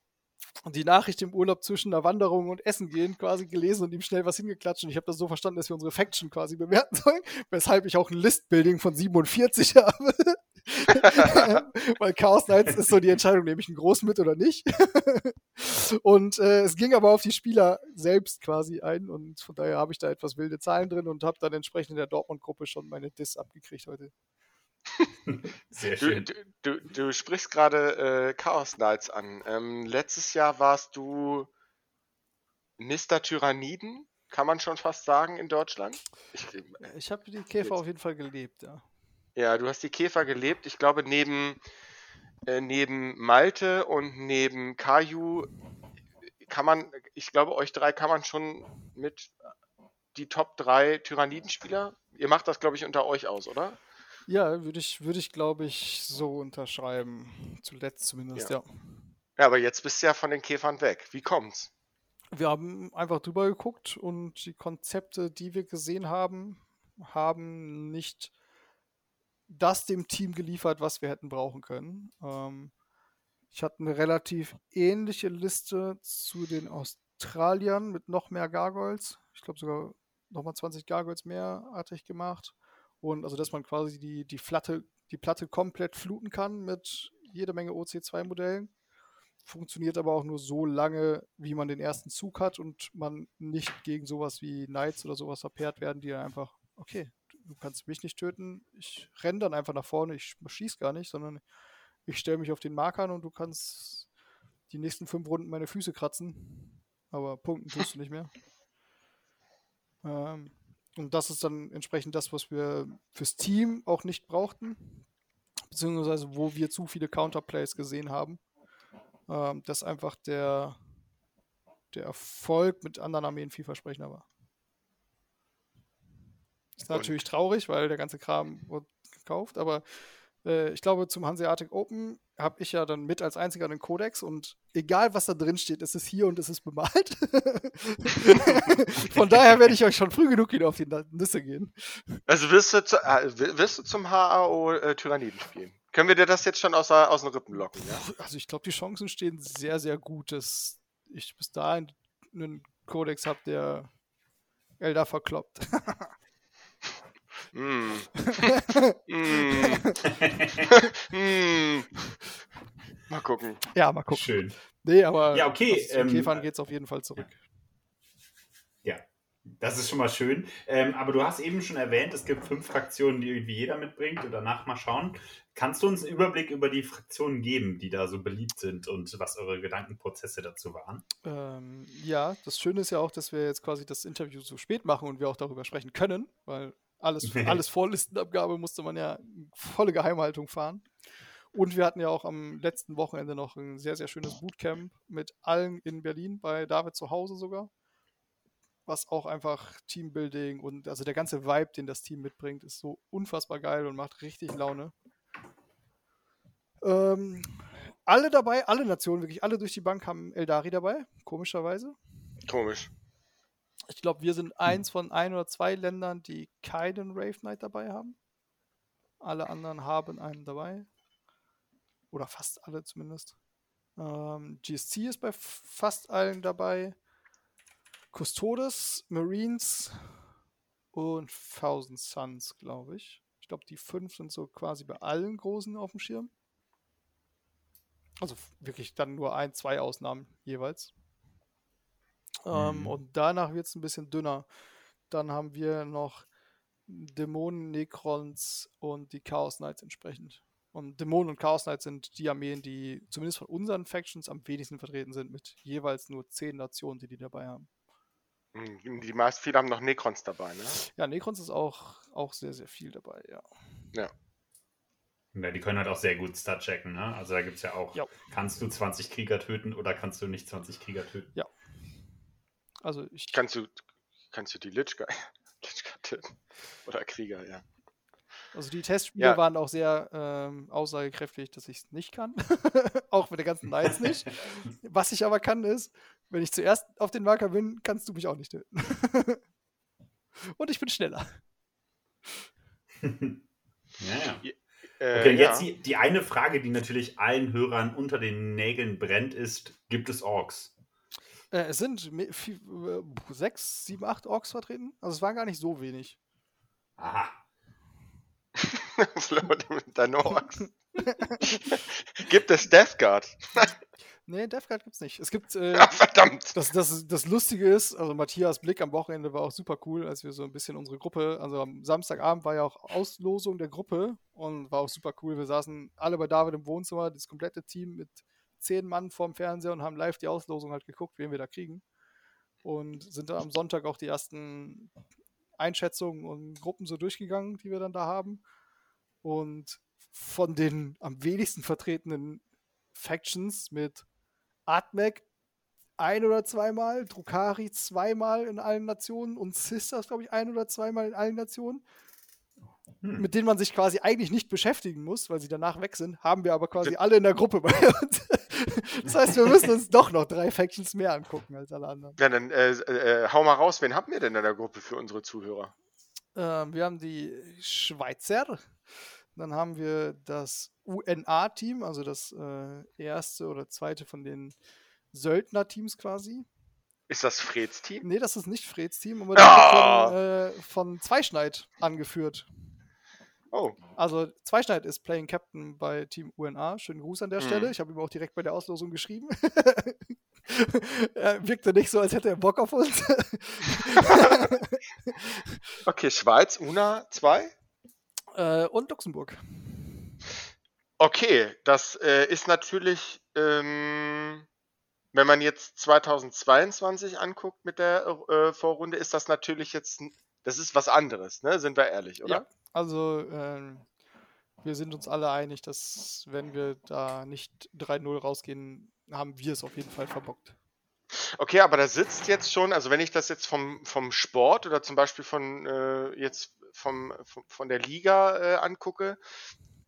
die Nachricht im Urlaub zwischen einer Wanderung und Essen gehen quasi gelesen und ihm schnell was hingeklatscht. Und ich habe das so verstanden, dass wir unsere Faction quasi bewerten sollen, [laughs] weshalb ich auch ein List-Building von 47 [laughs] habe. [laughs] Weil Chaos Knights ist so die Entscheidung, nehme ich einen Groß mit oder nicht. und äh, es ging aber auf die Spieler selbst quasi ein und von daher habe ich da etwas wilde Zahlen drin und habe dann entsprechend in der Dortmund-Gruppe schon meine Diss abgekriegt heute. [laughs] Sehr schön. Du, du, du sprichst gerade äh, Chaos Knights an. Ähm, letztes Jahr warst du Mr. Tyranniden, kann man schon fast sagen, in Deutschland. Ich, ich habe die Käfer auf jeden Fall gelebt, ja. Ja, du hast die Käfer gelebt. Ich glaube, neben, äh, neben Malte und neben Kaju kann man, ich glaube, euch drei kann man schon mit die Top 3 Tyrannidenspieler. Ihr macht das, glaube ich, unter euch aus, oder? Ja, würde ich, würde ich, glaube ich, so unterschreiben. Zuletzt zumindest, ja. ja. Ja, aber jetzt bist du ja von den Käfern weg. Wie kommt's? Wir haben einfach drüber geguckt und die Konzepte, die wir gesehen haben, haben nicht das dem Team geliefert, was wir hätten brauchen können. Ähm, ich hatte eine relativ ähnliche Liste zu den Australiern mit noch mehr Gargoyles. Ich glaube sogar nochmal 20 Gargoyles mehr hatte ich gemacht. Und also, dass man quasi die, die, Platte, die Platte komplett fluten kann mit jede Menge OC2-Modellen. Funktioniert aber auch nur so lange, wie man den ersten Zug hat und man nicht gegen sowas wie Knights oder sowas verpehrt werden, die dann einfach, okay, du kannst mich nicht töten, ich renne dann einfach nach vorne, ich schieße gar nicht, sondern ich stelle mich auf den Markern und du kannst die nächsten fünf Runden meine Füße kratzen, aber punkten tust du nicht mehr. [laughs] Ähm, und das ist dann entsprechend das, was wir fürs Team auch nicht brauchten, beziehungsweise wo wir zu viele Counterplays gesehen haben, ähm, dass einfach der, der Erfolg mit anderen Armeen vielversprechender war. Ist natürlich traurig, weil der ganze Kram wurde gekauft, aber äh, ich glaube, zum Hanseatic Open habe ich ja dann mit als einziger den Codex und egal was da drin steht, ist es hier und es ist bemalt. [laughs] Von daher werde ich euch schon früh genug wieder auf die Nüsse gehen. Also wirst du, zu, äh, wirst du zum HAO äh, Tyranniden spielen? Können wir dir das jetzt schon aus, aus den Rippen locken? Ja? Also ich glaube, die Chancen stehen sehr, sehr gut, dass ich bis dahin einen Codex habe, der Elder verkloppt. [laughs] Mm. mm. mm. Mal gucken. Ja, mal gucken. Schön. Nee, aber ja, okay. zu ähm, Käfern geht es auf jeden Fall zurück. Ja, das ist schon mal schön. Ähm, aber du hast eben schon erwähnt, es gibt fünf Fraktionen, die irgendwie jeder mitbringt und danach mal schauen. Kannst du uns einen Überblick über die Fraktionen geben, die da so beliebt sind und was eure Gedankenprozesse dazu waren? Ähm, ja, das Schöne ist ja auch, dass wir jetzt quasi das Interview so spät machen und wir auch darüber sprechen können, weil alles, [laughs] alles Vorlistenabgabe musste man ja volle Geheimhaltung fahren. Und wir hatten ja auch am letzten Wochenende noch ein sehr, sehr schönes Bootcamp mit allen in Berlin, bei David zu Hause sogar. Was auch einfach Teambuilding und also der ganze Vibe, den das Team mitbringt, ist so unfassbar geil und macht richtig Laune. Ähm, alle dabei, alle Nationen, wirklich alle durch die Bank haben Eldari dabei, komischerweise. Komisch. Ich glaube, wir sind hm. eins von ein oder zwei Ländern, die keinen Rave Knight dabei haben. Alle anderen haben einen dabei. Oder fast alle zumindest. Ähm, GSC ist bei fast allen dabei. Custodes, Marines und Thousand Suns, glaube ich. Ich glaube, die fünf sind so quasi bei allen Großen auf dem Schirm. Also wirklich dann nur ein, zwei Ausnahmen jeweils. Ähm, Mhm. und danach wird es ein bisschen dünner. Dann haben wir noch Dämonen, Necrons und die Chaos Knights entsprechend. Und Dämonen und Chaos Knights sind die Armeen, die zumindest von unseren Factions am wenigsten vertreten sind, mit jeweils nur zehn Nationen, die die dabei haben. Hm, Die meisten, viele haben noch Necrons dabei, ne? Ja, Necrons ist auch, auch sehr, sehr viel dabei, ja. Ja, die können halt auch sehr gut Stat checken, ne? Also da gibt es ja auch, Ja. kannst du 20 Krieger töten oder kannst du nicht 20 Krieger töten? Also ich Kannst du, kannst du die töten? [laughs] Oder Krieger, ja. Also die Testspiele Ja. waren auch sehr ähm, aussagekräftig, dass ich es nicht kann. [laughs] auch mit den ganzen Knights nicht. Was ich aber kann, ist, wenn ich zuerst auf den Marker bin, kannst du mich auch nicht töten. [laughs] Und ich bin schneller. ja, ja. Äh, Okay, ja. jetzt die, die eine Frage, die natürlich allen Hörern unter den Nägeln brennt, ist: Gibt es Orks? Äh, es sind äh, sechs, sieben, acht Orks vertreten. Also es waren gar nicht so wenig. Aha. [laughs] Deinen Orks. [laughs] Gibt es Death Guard? [laughs] Nee, Death Guard gibt's nicht. Es gibt äh, Ah, verdammt! Das, das, das Lustige ist, also Matthias Blick am Wochenende war auch super cool, als wir so ein bisschen unsere Gruppe, also am Samstagabend war ja auch Auslosung der Gruppe und war auch super cool. Wir saßen alle bei David im Wohnzimmer, das komplette Team mit zehn Mann vorm Fernseher und haben live die Auslosung halt geguckt, wen wir da kriegen. Und sind dann am Sonntag auch die ersten Einschätzungen und Gruppen so durchgegangen, die wir dann da haben. Und von den am wenigsten vertretenen Factions mit Atmec ein oder zweimal, Drukari zweimal in allen Nationen und Sisters, glaube ich, ein oder zweimal in allen Nationen, Hm. mit denen man sich quasi eigentlich nicht beschäftigen muss, weil sie danach weg sind, haben wir aber quasi alle in der Gruppe bei [laughs] uns. Das heißt, wir müssen uns doch noch drei Factions mehr angucken als alle anderen. Ja, dann äh, äh, hau mal raus, wen habt ihr denn in der Gruppe für unsere Zuhörer? Ähm, wir haben die Schweizer, dann haben wir das UNA-Team, also das äh, erste oder zweite von den Söldner-Teams quasi. Ist das Freds Team? Nee, das ist nicht Freds Team, aber das Ah! wird von, äh, von Zweischneid angeführt. Oh, Also Zweischneid ist Playing Captain bei Team UNA. Schönen Gruß an der Mhm. Stelle. Ich habe ihm auch direkt bei der Auslosung geschrieben. [laughs] er wirkte nicht so, als hätte er Bock auf uns. [laughs] okay, Schweiz, UNA 2. äh, und Luxemburg. Okay, das äh, ist natürlich, ähm, wenn man jetzt 2022 anguckt mit der äh, Vorrunde, ist das natürlich jetzt, das ist was anderes, ne? Sind wir ehrlich, oder? Ja. Also ähm, wir sind uns alle einig, dass wenn wir da nicht 3-0 rausgehen, haben wir es auf jeden Fall verbockt. Okay, aber da sitzt jetzt schon, also wenn ich das jetzt vom, vom Sport oder zum Beispiel von äh, jetzt vom, vom, von der Liga äh, angucke,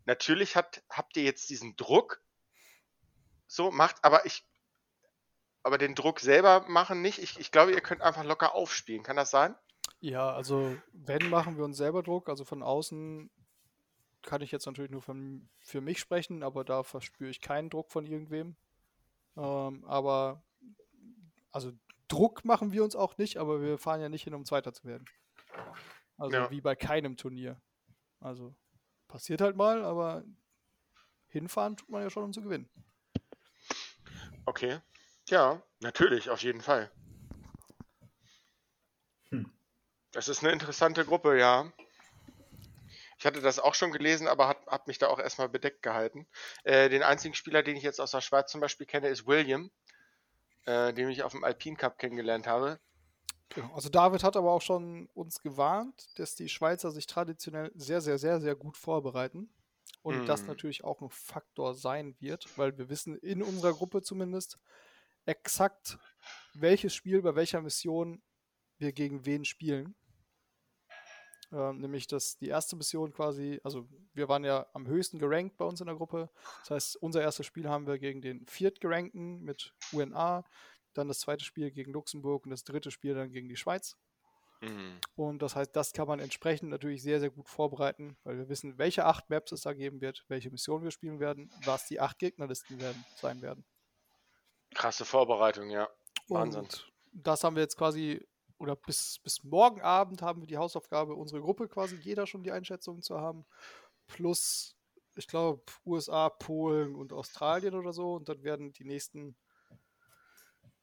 natürlich hat, habt ihr jetzt diesen Druck, so macht, aber ich, aber den Druck selber machen nicht. Ich, ich glaube, ihr könnt einfach locker aufspielen. Kann das sein? Ja, also wenn, machen wir uns selber Druck. Also von außen kann ich jetzt natürlich nur von, für mich sprechen, aber da verspüre ich keinen Druck von irgendwem. Ähm, aber also Druck machen wir uns auch nicht, aber wir fahren ja nicht hin, um Zweiter zu werden. Also Ja. wie bei keinem Turnier. Also passiert halt mal, aber hinfahren tut man ja schon, um zu gewinnen. Okay. Ja, natürlich, auf jeden Fall. Hm. Das ist eine interessante Gruppe, ja. Ich hatte das auch schon gelesen, aber habe hab mich da auch erstmal bedeckt gehalten. Äh, den einzigen Spieler, den ich jetzt aus der Schweiz zum Beispiel kenne, ist William, äh, den ich auf dem Alpine Cup kennengelernt habe. Also David hat aber auch schon uns gewarnt, dass die Schweizer sich traditionell sehr, sehr, sehr, sehr gut vorbereiten. Und das Mm. natürlich auch ein Faktor sein wird, weil wir wissen in unserer Gruppe zumindest exakt, welches Spiel bei welcher Mission wir gegen wen spielen. Ähm, nämlich, dass die erste Mission quasi, also wir waren ja am höchsten gerankt bei uns in der Gruppe. Das heißt, unser erstes Spiel haben wir gegen den viertgerankten mit UNA, dann das zweite Spiel gegen Luxemburg und das dritte Spiel dann gegen die Schweiz. Mhm. Und das heißt, das kann man entsprechend natürlich sehr, sehr gut vorbereiten, weil wir wissen, welche acht Maps es da geben wird, welche Missionen wir spielen werden, was die acht Gegnerlisten werden, sein werden. Krasse Vorbereitung, ja. Wahnsinn. Und das haben wir jetzt quasi, oder bis, bis morgen Abend haben wir die Hausaufgabe, unsere Gruppe quasi, jeder schon die Einschätzung zu haben. Plus, ich glaube, USA, Polen und Australien oder so. Und dann werden die nächsten,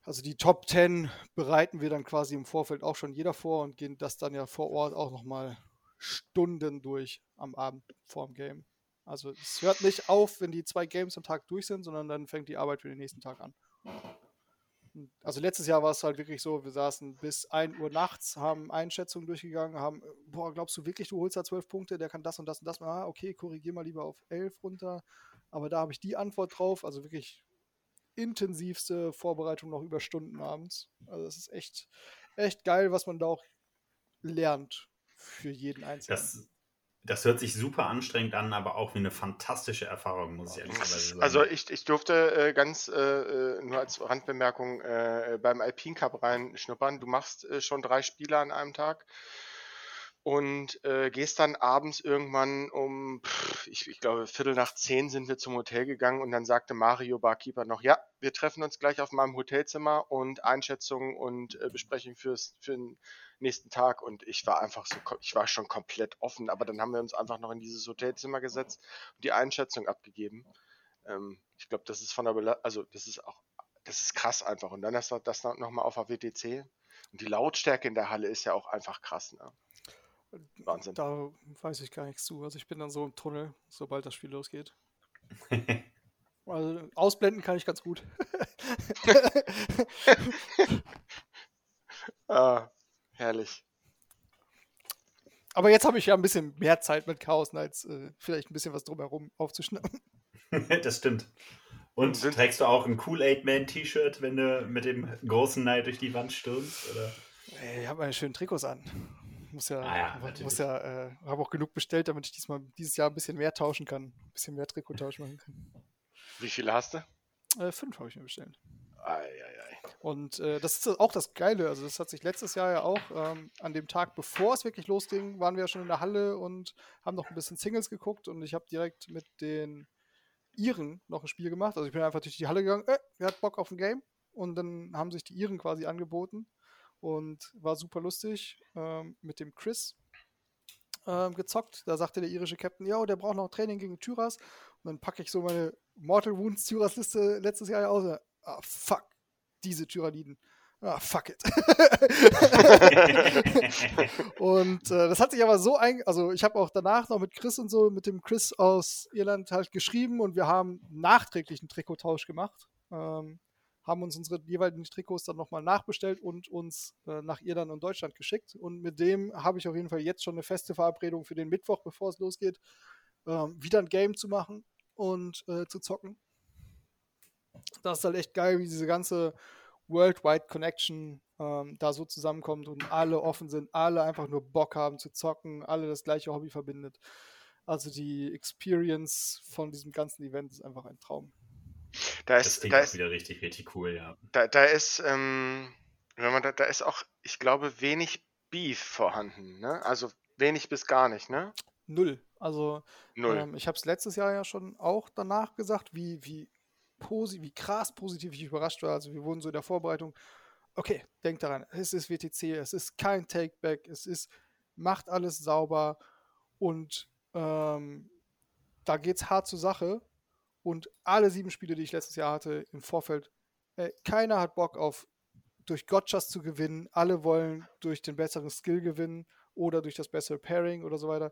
also die Top 10 bereiten wir dann quasi im Vorfeld auch schon jeder vor und gehen das dann ja vor Ort auch nochmal Stunden durch am Abend vor dem Game. Also es hört nicht auf, wenn die zwei Games am Tag durch sind, sondern dann fängt die Arbeit für den nächsten Tag an. Also letztes Jahr war es halt wirklich so, wir saßen bis 1 Uhr nachts, haben Einschätzungen durchgegangen, haben, boah, glaubst du wirklich, du holst da 12 Punkte, der kann das und das und das Ah, okay, korrigier mal lieber auf 11 runter. Aber da habe ich die Antwort drauf, also wirklich intensivste Vorbereitung noch über Stunden abends. Also es ist echt, echt geil, was man da auch lernt für jeden Einzelnen. Das, das hört sich super anstrengend an, aber auch wie eine fantastische Erfahrung, muss ich ehrlicherweise sagen. Also ich, ich durfte äh, ganz äh, äh, nur als Randbemerkung äh, beim Alpine Cup reinschnuppern. Du machst äh, schon drei Spiele an einem Tag und äh, gehst dann abends irgendwann um, pff, ich, ich glaube, Viertel nach zehn sind wir zum Hotel gegangen und dann sagte Mario Barkeeper noch, ja, wir treffen uns gleich auf meinem Hotelzimmer und Einschätzung und äh, Besprechung fürs, für den nächsten Tag und ich war einfach so, ich war schon komplett offen, aber dann haben wir uns einfach noch in dieses Hotelzimmer gesetzt und die Einschätzung abgegeben. Ähm, ich glaube, das ist von der, Bela also das ist auch, das ist krass einfach und dann ist das nochmal auf der WTC und die Lautstärke in der Halle ist ja auch einfach krass, ne? Wahnsinn. Da weiß ich gar nichts zu. Also ich bin dann so im Tunnel, sobald das Spiel losgeht. [laughs] also ausblenden kann ich ganz gut. [laughs] ah, herrlich. Aber jetzt habe ich ja ein bisschen mehr Zeit mit Chaos, als äh, vielleicht ein bisschen was drumherum aufzuschnappen. [laughs] das stimmt. Und Sind trägst du auch ein Cool Aid Man T-Shirt, wenn du mit dem großen Neid durch die Wand stürmst? Oder? Ich habe meine schönen Trikots an. Muss ja, ah ja muss ja, äh, habe auch genug bestellt, damit ich diesmal dieses Jahr ein bisschen mehr tauschen kann, ein bisschen mehr Trikottausch machen kann. Wie viele hast du? Äh, fünf habe ich mir bestellt. Ei, ei, ei. Und äh, das ist auch das Geile. Also das hat sich letztes Jahr ja auch ähm, an dem Tag, bevor es wirklich losging, waren wir ja schon in der Halle und haben noch ein bisschen Singles geguckt und ich habe direkt mit den Iren noch ein Spiel gemacht. Also ich bin einfach durch die Halle gegangen, äh, wer hat Bock auf ein Game? Und dann haben sich die Iren quasi angeboten und war super lustig ähm, mit dem Chris ähm, gezockt. Da sagte der irische Captain, ja, der braucht noch Training gegen Tyras. Und dann packe ich so meine Mortal Wounds Tyras Liste letztes Jahr aus. Ah, fuck, diese Tyranniden. Ah, fuck it. [laughs] und äh, das hat sich aber so ein, also ich habe auch danach noch mit Chris und so, mit dem Chris aus Irland halt geschrieben und wir haben nachträglich einen Trikottausch gemacht. Ähm, haben uns unsere jeweiligen Trikots dann nochmal nachbestellt und uns äh, nach Irland und Deutschland geschickt. Und mit dem habe ich auf jeden Fall jetzt schon eine feste Verabredung für den Mittwoch, bevor es losgeht, ähm, wieder ein Game zu machen und äh, zu zocken. Das ist halt echt geil, wie diese ganze Worldwide Connection ähm, da so zusammenkommt und alle offen sind, alle einfach nur Bock haben zu zocken, alle das gleiche Hobby verbindet. Also die Experience von diesem ganzen Event ist einfach ein Traum. Da ist, das klingt da ist, wieder richtig, richtig cool, ja. Da, da ist, ähm, wenn man da, da ist auch, ich glaube, wenig Beef vorhanden, ne? Also wenig bis gar nicht, ne? Null. Also Null. Ähm, ich habe es letztes Jahr ja schon auch danach gesagt, wie, wie, posi wie krass positiv ich überrascht war. Also wir wurden so in der Vorbereitung, okay, denkt daran, es ist WTC, es ist kein Takeback, es ist, macht alles sauber und ähm, da es hart zur Sache. Und alle sieben Spiele, die ich letztes Jahr hatte im Vorfeld, äh, keiner hat Bock auf durch Gotchas zu gewinnen. Alle wollen durch den besseren Skill gewinnen oder durch das bessere Pairing oder so weiter.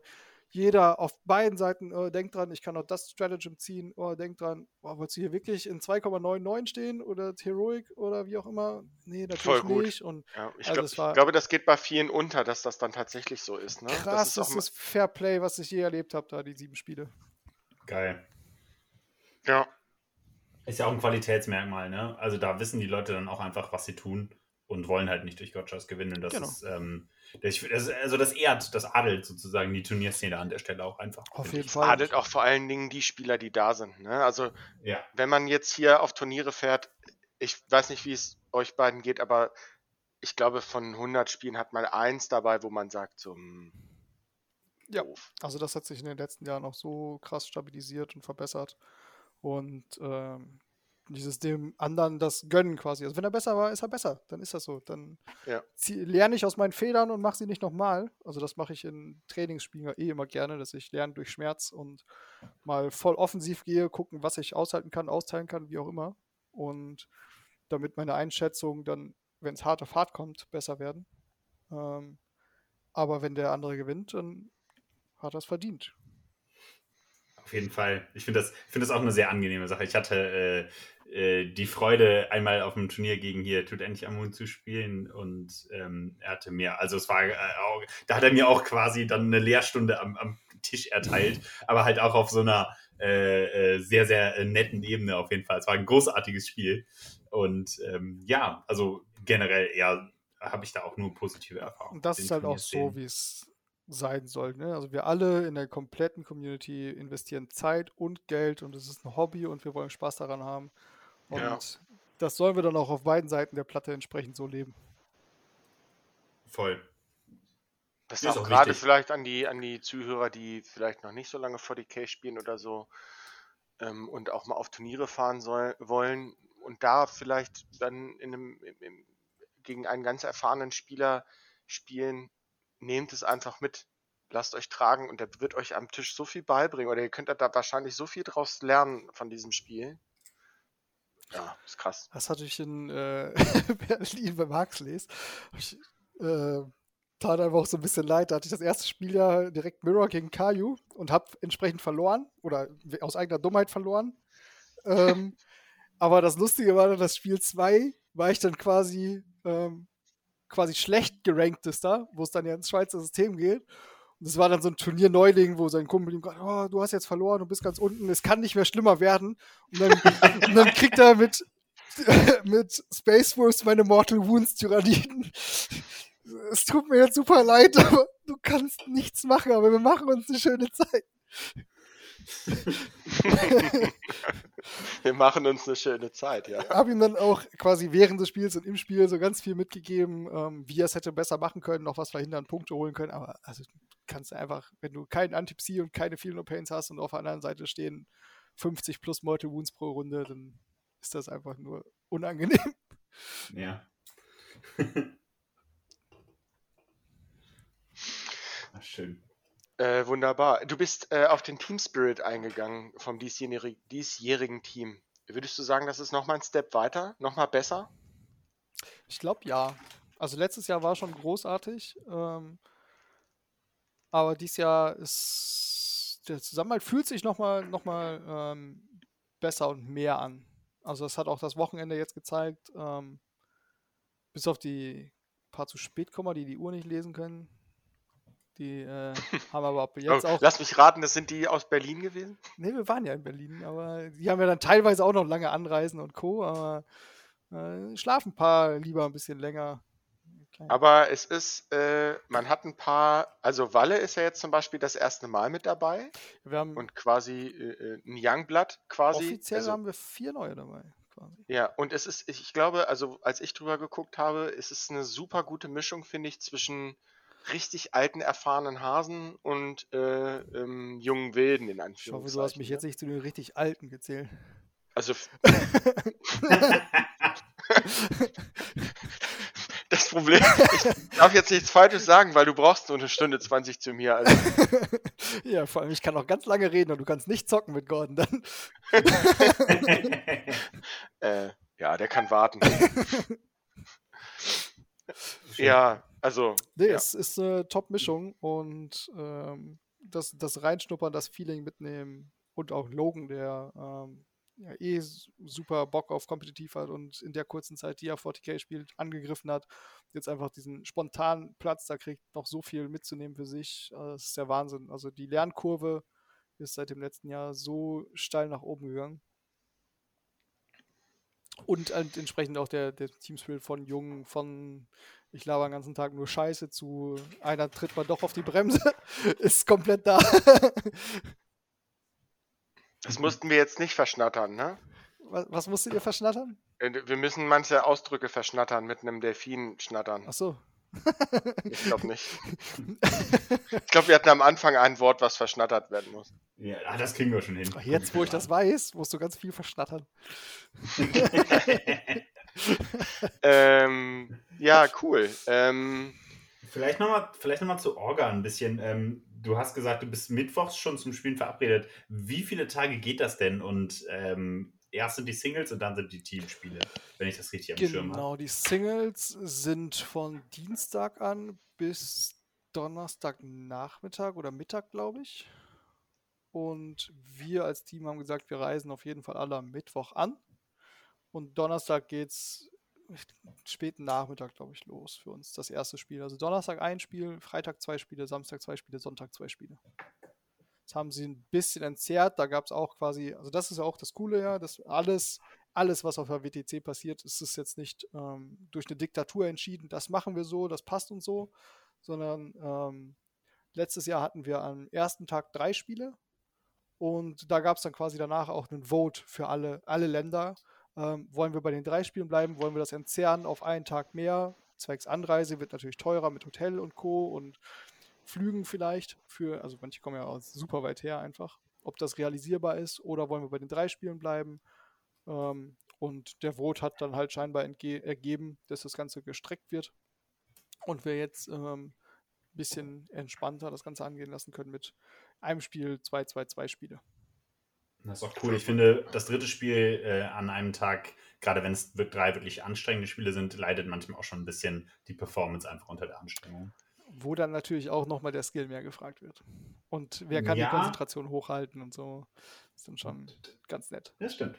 Jeder auf beiden Seiten oh, denkt dran, ich kann auch das Stratagem ziehen. Oh, denkt dran, oh, wolltest du hier wirklich in 2,99 stehen oder Heroic oder wie auch immer? Nee, natürlich Voll gut. nicht. Und ja, ich, also glaub, ich glaube, das geht bei vielen unter, dass das dann tatsächlich so ist. Ne? Krass, das ist, das ist Fair Play, was ich je erlebt habe, da die sieben Spiele. Geil. Ja. Ist ja auch ein Qualitätsmerkmal, ne? Also da wissen die Leute dann auch einfach, was sie tun und wollen halt nicht durch Gotchas gewinnen. Und das genau. ist, ähm, das, also das ehrt, das adelt sozusagen die Turnierszene an der Stelle auch einfach. Auf jeden Fall. Adelt auch vor allen Dingen die Spieler, die da sind. Ne? Also ja. wenn man jetzt hier auf Turniere fährt, ich weiß nicht, wie es euch beiden geht, aber ich glaube, von 100 Spielen hat man eins dabei, wo man sagt, so, hm, ja, also das hat sich in den letzten Jahren auch so krass stabilisiert und verbessert. Und ähm, dieses dem anderen das gönnen quasi. Also wenn er besser war, ist er besser. Dann ist das so. Dann Ja. zieh- lerne ich aus meinen Fehlern und mache sie nicht nochmal. Also das mache ich in Trainingsspielen eh immer gerne, dass ich lerne durch Schmerz und mal voll offensiv gehe, gucken, was ich aushalten kann, austeilen kann, wie auch immer. Und damit meine Einschätzung dann, wenn es hart auf hart kommt, besser werden. Ähm, aber wenn der andere gewinnt, dann hat er es verdient. Auf jeden Fall. Ich finde das, ich find das auch eine sehr angenehme Sache. Ich hatte äh, äh, die Freude, einmal auf dem Turnier gegen hier Tut endlich Amun zu spielen und ähm, er hatte mir, also es war äh, auch, da hat er mir auch quasi dann eine Lehrstunde am, am Tisch erteilt, aber halt auch auf so einer äh, äh, sehr, sehr äh, netten Ebene auf jeden Fall. Es war ein großartiges Spiel und ähm, ja, also generell eher habe ich da auch nur positive Erfahrungen. Und das ist halt auch so, wie es sein soll. Ne? Also wir alle in der kompletten Community investieren Zeit und Geld und es ist ein Hobby und wir wollen Spaß daran haben. Und Ja. das sollen wir dann auch auf beiden Seiten der Platte entsprechend so leben. Voll. Das ist ist auch auch gerade wichtig. vielleicht an die, an die Zuhörer, die vielleicht noch nicht so lange 40k spielen oder so ähm, und auch mal auf Turniere fahren soll, wollen und da vielleicht dann in einem, im, im, gegen einen ganz erfahrenen Spieler spielen, nehmt es einfach mit. Lasst euch tragen und der wird euch am Tisch so viel beibringen oder ihr könnt da wahrscheinlich so viel draus lernen von diesem Spiel. Ja, ist krass. Das hatte ich in äh, [laughs] Berlin beim Huxleys. Ich, äh, tat einfach auch so ein bisschen leid. Da hatte ich das erste Spiel ja direkt Mirror gegen Kaiju und habe entsprechend verloren oder aus eigener Dummheit verloren. Ähm, [laughs] aber das Lustige war dann, das Spiel 2 war ich dann quasi, ähm, quasi schlecht geranktester, wo es dann ja ins Schweizer System geht. Und es war dann so ein Turnier-Neuling, wo sein Kumpel ihm sagt, oh, du hast jetzt verloren, du bist ganz unten, es kann nicht mehr schlimmer werden. Und dann, [laughs] und dann kriegt er mit, [laughs] mit Space Force meine Mortal Wounds Tyranniden. Es tut mir jetzt super leid, aber du kannst nichts machen, aber wir machen uns eine schöne Zeit. [laughs] Wir machen uns eine schöne Zeit, ja. habe ihm dann auch quasi während des Spiels und im Spiel so ganz viel mitgegeben, ähm, wie er es hätte besser machen können, noch was verhindern, Punkte holen können. Aber also du kannst einfach, wenn du keinen Anti-Psi und keine Feel No Pains hast und auf der anderen Seite stehen 50 plus Mortal Wounds pro Runde, dann ist das einfach nur unangenehm. Ja. [laughs] Ach, schön. Äh, wunderbar. Du bist äh, auf den Team Spirit eingegangen vom diesjährig, diesjährigen Team. Würdest du sagen, das ist nochmal ein Step weiter? Nochmal besser? Ich glaube ja. Also letztes Jahr war schon großartig, ähm, aber dieses Jahr ist der Zusammenhalt fühlt sich nochmal noch mal, ähm, besser und mehr an. Also das hat auch das Wochenende jetzt gezeigt. Ähm, bis auf die paar zu spät kommen, die die Uhr nicht lesen können. Die äh, [laughs] haben aber ab jetzt Oh, auch. lass mich raten, das sind die aus Berlin gewesen? Ne, wir waren ja in Berlin, aber die haben ja dann teilweise auch noch lange Anreisen und Co. Aber äh, schlafen ein paar lieber ein bisschen länger. Klein- Aber es ist, äh, man hat ein paar, also Walle ist ja jetzt zum Beispiel das erste Mal mit dabei Wir haben und quasi äh, äh, ein Youngblood quasi. offiziell also, haben wir vier neue dabei. Quasi. Ja, und es ist, ich, ich glaube, also als ich drüber geguckt habe, ist es eine super gute Mischung, finde ich, zwischen richtig alten, erfahrenen Hasen und äh, ähm, jungen Wilden, in Ich hoffe, Anführungszeichen. du hast mich ne? jetzt nicht zu den richtig Alten gezählt. Also [laughs] das Problem, ich darf jetzt nichts Falsches sagen, weil du brauchst nur eine Stunde 20 zu mir. Also, [laughs] ja, vor allem, ich kann auch ganz lange reden und du kannst nicht zocken mit Gordon dann. [laughs] äh, ja, der kann warten. ja, also. Nee, ja. es ist eine Top-Mischung und ähm, das, das Reinschnuppern, das Feeling mitnehmen und auch Logan, der ähm, ja, eh super Bock auf kompetitiv hat und in der kurzen Zeit, die er 40k spielt, angegriffen hat, jetzt einfach diesen spontanen Platz da kriegt, noch so viel mitzunehmen für sich. Äh, Das ist der Wahnsinn. Also die Lernkurve ist seit dem letzten Jahr so steil nach oben gegangen. Und halt entsprechend auch der, der Teamspirit von Jungen, von ich laber den ganzen Tag nur Scheiße zu einer tritt mal doch auf die Bremse, [laughs] ist komplett da. Das mussten wir jetzt nicht verschnattern, ne? was, was musstet ihr verschnattern? Äh, Wir müssen manche Ausdrücke verschnattern mit einem Delfin schnattern. Ach so. Ich glaube nicht. [laughs] ich glaube, wir hatten am Anfang ein Wort, was verschnattert werden muss. Ja, ah, das kriegen wir schon hin. Jetzt, wo ich das weiß, musst du ganz viel verschnattern. [laughs] ähm, ja, cool. Ähm, vielleicht nochmal noch, zu Orga ein bisschen. Ähm, du hast gesagt, du bist mittwochs schon zum Spielen verabredet. Wie viele Tage geht das denn? Und ähm, erst sind die Singles und dann sind die Teamspiele, wenn ich das richtig am genau, Schirm habe. Genau, die Singles sind von Dienstag an bis Donnerstagnachmittag oder Mittag, glaube ich. Und wir als Team haben gesagt, wir reisen auf jeden Fall alle am Mittwoch an. Und Donnerstag geht es späten Nachmittag, glaube ich, los für uns, das erste Spiel. Also Donnerstag ein Spiel, Freitag zwei Spiele, Samstag zwei Spiele, Sonntag zwei Spiele. Das haben sie ein bisschen entzerrt. Da gab es auch quasi, also das ist ja auch das Coole, ja, dass alles, alles, was auf der WTC passiert, ist es jetzt nicht ähm, durch eine Diktatur entschieden, das machen wir so, das passt uns so, sondern ähm, letztes Jahr hatten wir am ersten Tag drei Spiele und da gab es dann quasi danach auch einen Vote für alle, alle Länder. Ähm, wollen wir bei den drei Spielen bleiben? Wollen wir das entzerren auf einen Tag mehr? Zwecks Anreise wird natürlich teurer mit Hotel und Co. und Flügen vielleicht für, also manche kommen ja auch super weit her einfach, ob das realisierbar ist oder wollen wir bei den drei Spielen bleiben. Ähm, und der Vote hat dann halt scheinbar ergeben, dass das Ganze gestreckt wird und wir jetzt ein ähm, bisschen entspannter das Ganze angehen lassen können mit einem Spiel, zwei, zwei, zwei Spiele. Das ist auch cool. Ich finde, das dritte Spiel äh, an einem Tag, gerade wenn es drei wirklich anstrengende Spiele sind, leidet manchmal auch schon ein bisschen die Performance einfach unter der Anstrengung wo dann natürlich auch nochmal der Skill mehr gefragt wird. Und wer kann ja. die Konzentration hochhalten und so. Ist dann schon ganz nett. Das stimmt.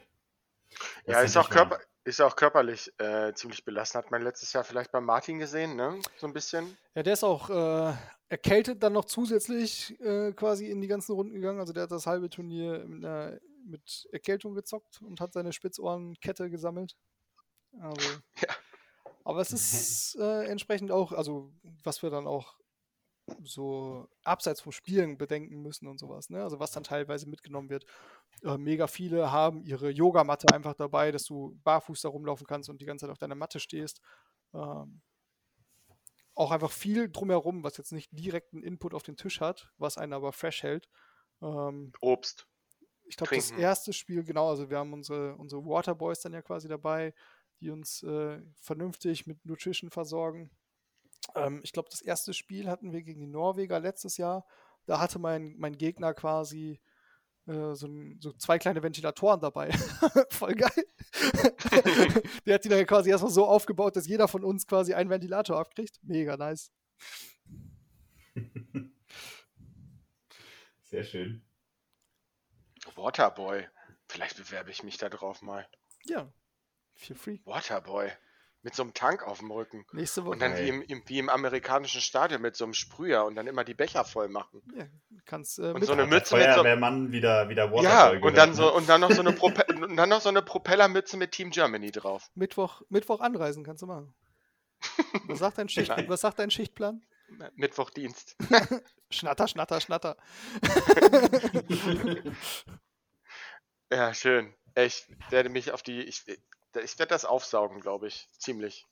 Das ja, ist auch, körper, ist auch körperlich äh, ziemlich belastend. Hat man letztes Jahr vielleicht bei Martin gesehen, ne? So ein bisschen. Ja, der ist auch äh, erkältet dann noch zusätzlich äh, quasi in die ganzen Runden gegangen. Also der hat das halbe Turnier mit, einer, mit Erkältung gezockt und hat seine Spitzohrenkette gesammelt. Also, [laughs] ja. Aber es ist [laughs] äh, entsprechend auch, also was wir dann auch so abseits vom Spielen bedenken müssen und sowas, ne? Also was dann teilweise mitgenommen wird. Äh, mega viele haben ihre Yogamatte einfach dabei, dass du barfuß da rumlaufen kannst und die ganze Zeit auf deiner Matte stehst. Ähm, auch einfach viel drumherum, was jetzt nicht direkt einen Input auf den Tisch hat, was einen aber fresh hält. Ähm, Obst. Ich glaube, das erste Spiel, genau, also wir haben unsere, unsere Waterboys dann ja quasi dabei die uns äh, vernünftig mit Nutrition versorgen. Ähm, ich glaube, das erste Spiel hatten wir gegen die Norweger letztes Jahr. Da hatte mein, mein Gegner quasi äh, so, so, zwei kleine Ventilatoren dabei. [laughs] Voll geil. [laughs] Der hat die dann quasi erstmal so aufgebaut, dass jeder von uns quasi einen Ventilator abkriegt. Mega nice. [laughs] Sehr schön. Waterboy. Vielleicht bewerbe ich mich da drauf mal. Ja, Feel free. Waterboy. Mit so einem Tank auf dem Rücken. Nächste Woche. Und dann wie im, im, wie im amerikanischen Stadion mit so einem Sprüher und dann immer die Becher voll machen. Ja, kannst äh, und so eine Mütze mit so Mann wieder wieder Waterboy Ja, und dann so und dann noch so eine [laughs] und dann noch so eine Propellermütze mit Team Germany drauf. Mittwoch Mittwoch anreisen kannst du machen. Was sagt dein Schicht, was sagt dein Schichtplan? Mittwochdienst. [laughs] schnatter, schnatter, schnatter. [laughs] ja, schön. Ich werde mich auf die. Ich, ich werde das aufsaugen, glaube ich. Ziemlich.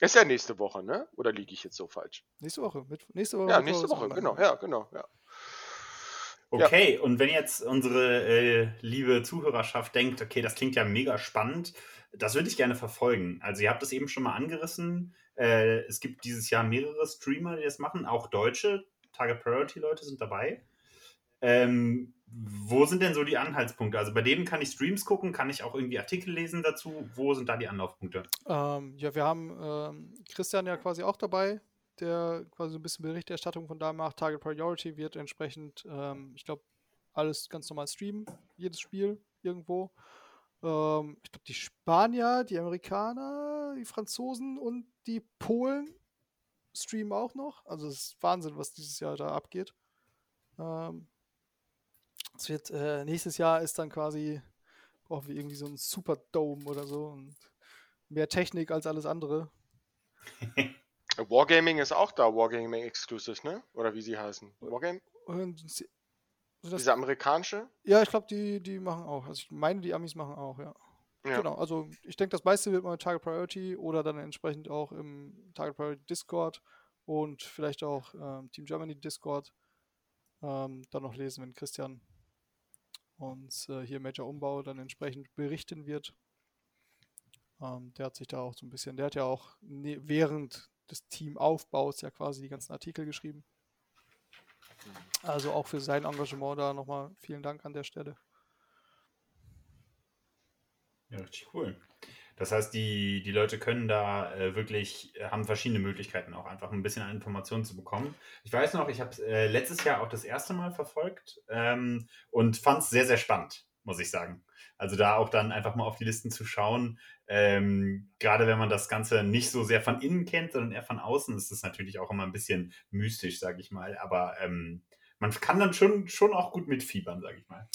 Ist ja nächste Woche, ne? Oder liege ich jetzt so falsch? Nächste Woche. Mit, nächste Woche. Ja, nächste Woche, genau. Ja, genau. Ja. Okay, ja. und wenn jetzt unsere äh, liebe Zuhörerschaft denkt, okay, das klingt ja mega spannend, das würde ich gerne verfolgen. Also ihr habt es eben schon mal angerissen. Äh, es gibt dieses Jahr mehrere Streamer, die das machen, auch deutsche. Target Priority Leute sind dabei. Ähm, wo sind denn so die Anhaltspunkte? Also bei denen kann ich Streams gucken, kann ich auch irgendwie Artikel lesen dazu. Wo sind da die Anlaufpunkte? Ähm, ja, wir haben ähm, Christian ja quasi auch dabei, der quasi so ein bisschen Berichterstattung von da macht. Target Priority wird entsprechend, ähm, ich glaube, alles ganz normal streamen, jedes Spiel irgendwo. Ähm, ich glaube, die Spanier, die Amerikaner, die Franzosen und die Polen streamen auch noch. Also es ist Wahnsinn, was dieses Jahr da abgeht. Ähm, es wird, äh, nächstes Jahr ist dann quasi, brauchen wir irgendwie so einen Superdome oder so und mehr Technik als alles andere. [laughs] Wargaming ist auch da, Wargaming Exclusive, ne? Oder wie sie heißen. Wargaming? Sie, also Diese amerikanische? Ja, ich glaube, die, die machen auch. Also ich meine, die Amis machen auch, ja. Ja. Genau, also ich denke, das meiste wird mal Target Priority oder dann entsprechend auch im Target Priority Discord und vielleicht auch ähm, Team Germany Discord ähm, dann noch lesen, wenn Christian uns äh, hier Major Umbau dann entsprechend berichten wird. Ähm, der hat sich da auch so ein bisschen, der hat ja auch ne, während des Teamaufbaus ja quasi die ganzen Artikel geschrieben. Also auch für sein Engagement da nochmal vielen Dank an der Stelle. Ja, richtig cool. Das heißt, die, die Leute können da äh, wirklich, äh, haben verschiedene Möglichkeiten auch einfach ein bisschen an Informationen zu bekommen. Ich weiß noch, ich habe es äh, letztes Jahr auch das erste Mal verfolgt ähm, und fand es sehr, sehr spannend, muss ich sagen. Also da auch dann einfach mal auf die Listen zu schauen. Ähm, gerade wenn man das Ganze nicht so sehr von innen kennt, sondern eher von außen, ist es natürlich auch immer ein bisschen mystisch, sage ich mal. Aber ähm, man kann dann schon, schon auch gut mitfiebern, sage ich mal.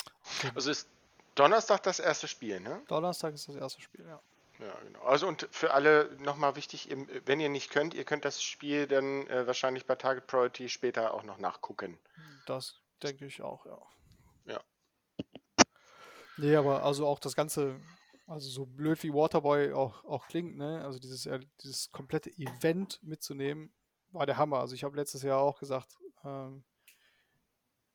Also ist Donnerstag das erste Spiel, ne? Donnerstag ist das erste Spiel, ja. Ja, genau. Also und für alle nochmal wichtig, wenn ihr nicht könnt, ihr könnt das Spiel dann äh, wahrscheinlich bei Target Priority später auch noch nachgucken. Das denke ich auch, ja. Ja. Nee, aber also auch das Ganze, also so blöd wie Waterboy auch, auch klingt, ne? Also dieses, äh, dieses komplette Event mitzunehmen, war der Hammer. Also ich habe letztes Jahr auch gesagt, ähm,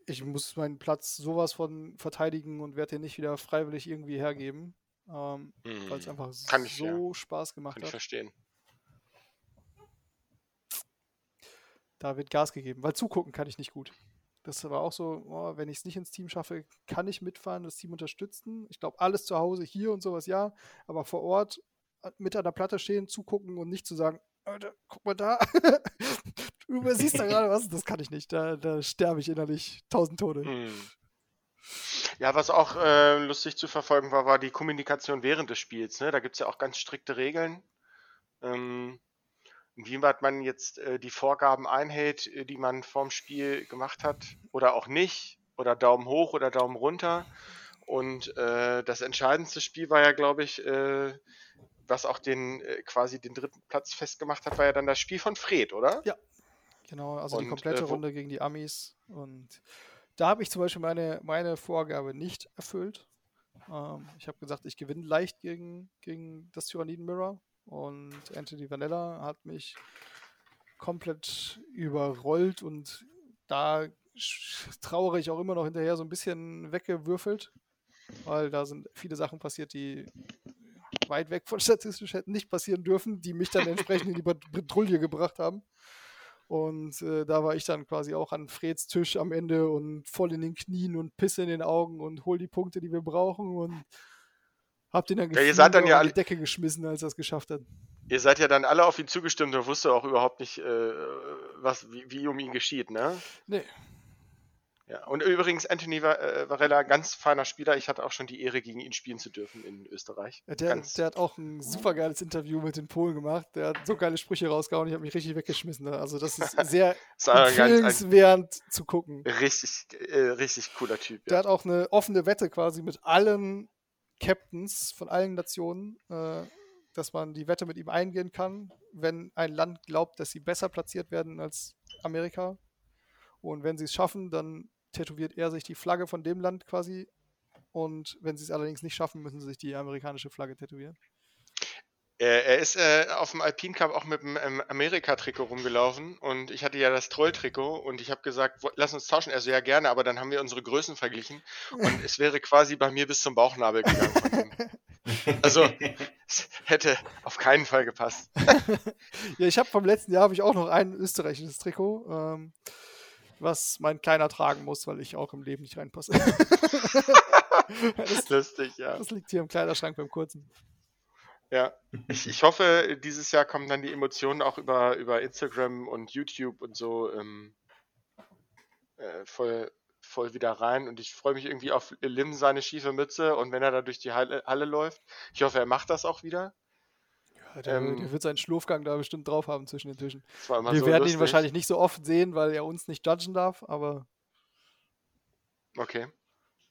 ich muss meinen Platz sowas von verteidigen und werde den nicht wieder freiwillig irgendwie hergeben. Ähm, hm. Weil es einfach Kann so ja. Spaß gemacht Kann hat. Ich verstehen. Da wird Gas gegeben, weil zugucken kann ich nicht gut. Das war auch so, oh, wenn ich es nicht ins Team schaffe, kann ich mitfahren, das Team unterstützen. Ich glaube, alles zu Hause hier und sowas, ja. Aber vor Ort äh, mit an der Platte stehen, zugucken und nicht zu sagen, Alter, guck mal da. [laughs] du übersiehst da [laughs] gerade was. Das kann ich nicht. Da, da sterbe ich innerlich tausend Tode. Hm. Ja, was auch äh, lustig zu verfolgen war, war die Kommunikation während des Spiels. Ne? Da gibt es ja auch ganz strikte Regeln. Ähm, inwieweit man jetzt äh, die Vorgaben einhält, äh, die man vorm Spiel gemacht hat, oder auch nicht, oder Daumen hoch oder Daumen runter. Und äh, das entscheidendste Spiel war ja, glaube ich, äh, was auch den äh, quasi den dritten Platz festgemacht hat, war ja dann das Spiel von Fred, oder? Ja, genau. Also und, die komplette äh, Runde gegen die Amis und da habe ich zum Beispiel meine, meine Vorgabe nicht erfüllt. Ähm, ich habe gesagt, ich gewinne leicht gegen, gegen das Tyranniden Mirror und Anthony Vanella hat mich komplett überrollt und da trauere ich auch immer noch hinterher so ein bisschen weggewürfelt, weil da sind viele Sachen passiert, die weit weg von statistisch hätten nicht passieren dürfen, die mich dann entsprechend in die Patrouille gebracht haben. Und äh, da war ich dann quasi auch an Freds Tisch am Ende und voll in den Knien und Pisse in den Augen und hol die Punkte, die wir brauchen und hab den dann, ja, ihr seid dann ja an die Decke geschmissen, als er es geschafft hat. Ihr seid ja dann alle auf ihn zugestimmt und wusste auch überhaupt nicht, äh, was, wie, wie um ihn geschieht, ne? Nee, ja, und übrigens Anthony äh, Varela, ganz feiner Spieler. Ich hatte auch schon die Ehre, gegen ihn spielen zu dürfen in Österreich. Ja, der, der, hat auch ein super geiles Interview mit den Polen gemacht. Der hat so geile Sprüche rausgehauen, ich habe mich richtig weggeschmissen. Ne? Also das ist [laughs] sehr empfehlenswert zu gucken. Richtig, äh, richtig cooler Typ. Der ja. hat auch eine offene Wette quasi mit allen Captains von allen Nationen, äh, dass man die Wette mit ihm eingehen kann, wenn ein Land glaubt, dass sie besser platziert werden als Amerika. Und wenn sie es schaffen, dann tätowiert er sich die Flagge von dem Land quasi. Und wenn sie es allerdings nicht schaffen, müssen sie sich die amerikanische Flagge tätowieren. Er ist äh, auf dem Alpine Cup auch mit dem ähm, Amerika-Trikot rumgelaufen und ich hatte ja das Troll-Trikot und ich habe gesagt, lass uns tauschen. Er so, ja gerne, aber dann haben wir unsere Größen verglichen und es wäre quasi bei mir bis zum Bauchnabel gegangen. [laughs] also es hätte auf keinen Fall gepasst. [laughs] ja, ich habe vom letzten Jahr habe ich auch noch ein österreichisches Trikot. Ähm, was mein Kleiner tragen muss, weil ich auch im Leben nicht reinpasse. [laughs] das ist lustig, ja. Das liegt hier im Kleiderschrank beim Kurzen. Ja, ich, ich hoffe, dieses Jahr kommen dann die Emotionen auch über, über Instagram und YouTube und so ähm, äh, voll, voll wieder rein. Und ich freue mich irgendwie auf Lim seine schiefe Mütze und wenn er da durch die Halle, Halle läuft. Ich hoffe, er macht das auch wieder. Der, ähm, der, wird seinen Schlurfgang da bestimmt drauf haben zwischen den Tischen. Wir so werden lustig. ihn wahrscheinlich nicht so oft sehen, weil er uns nicht judgen darf, aber. Okay.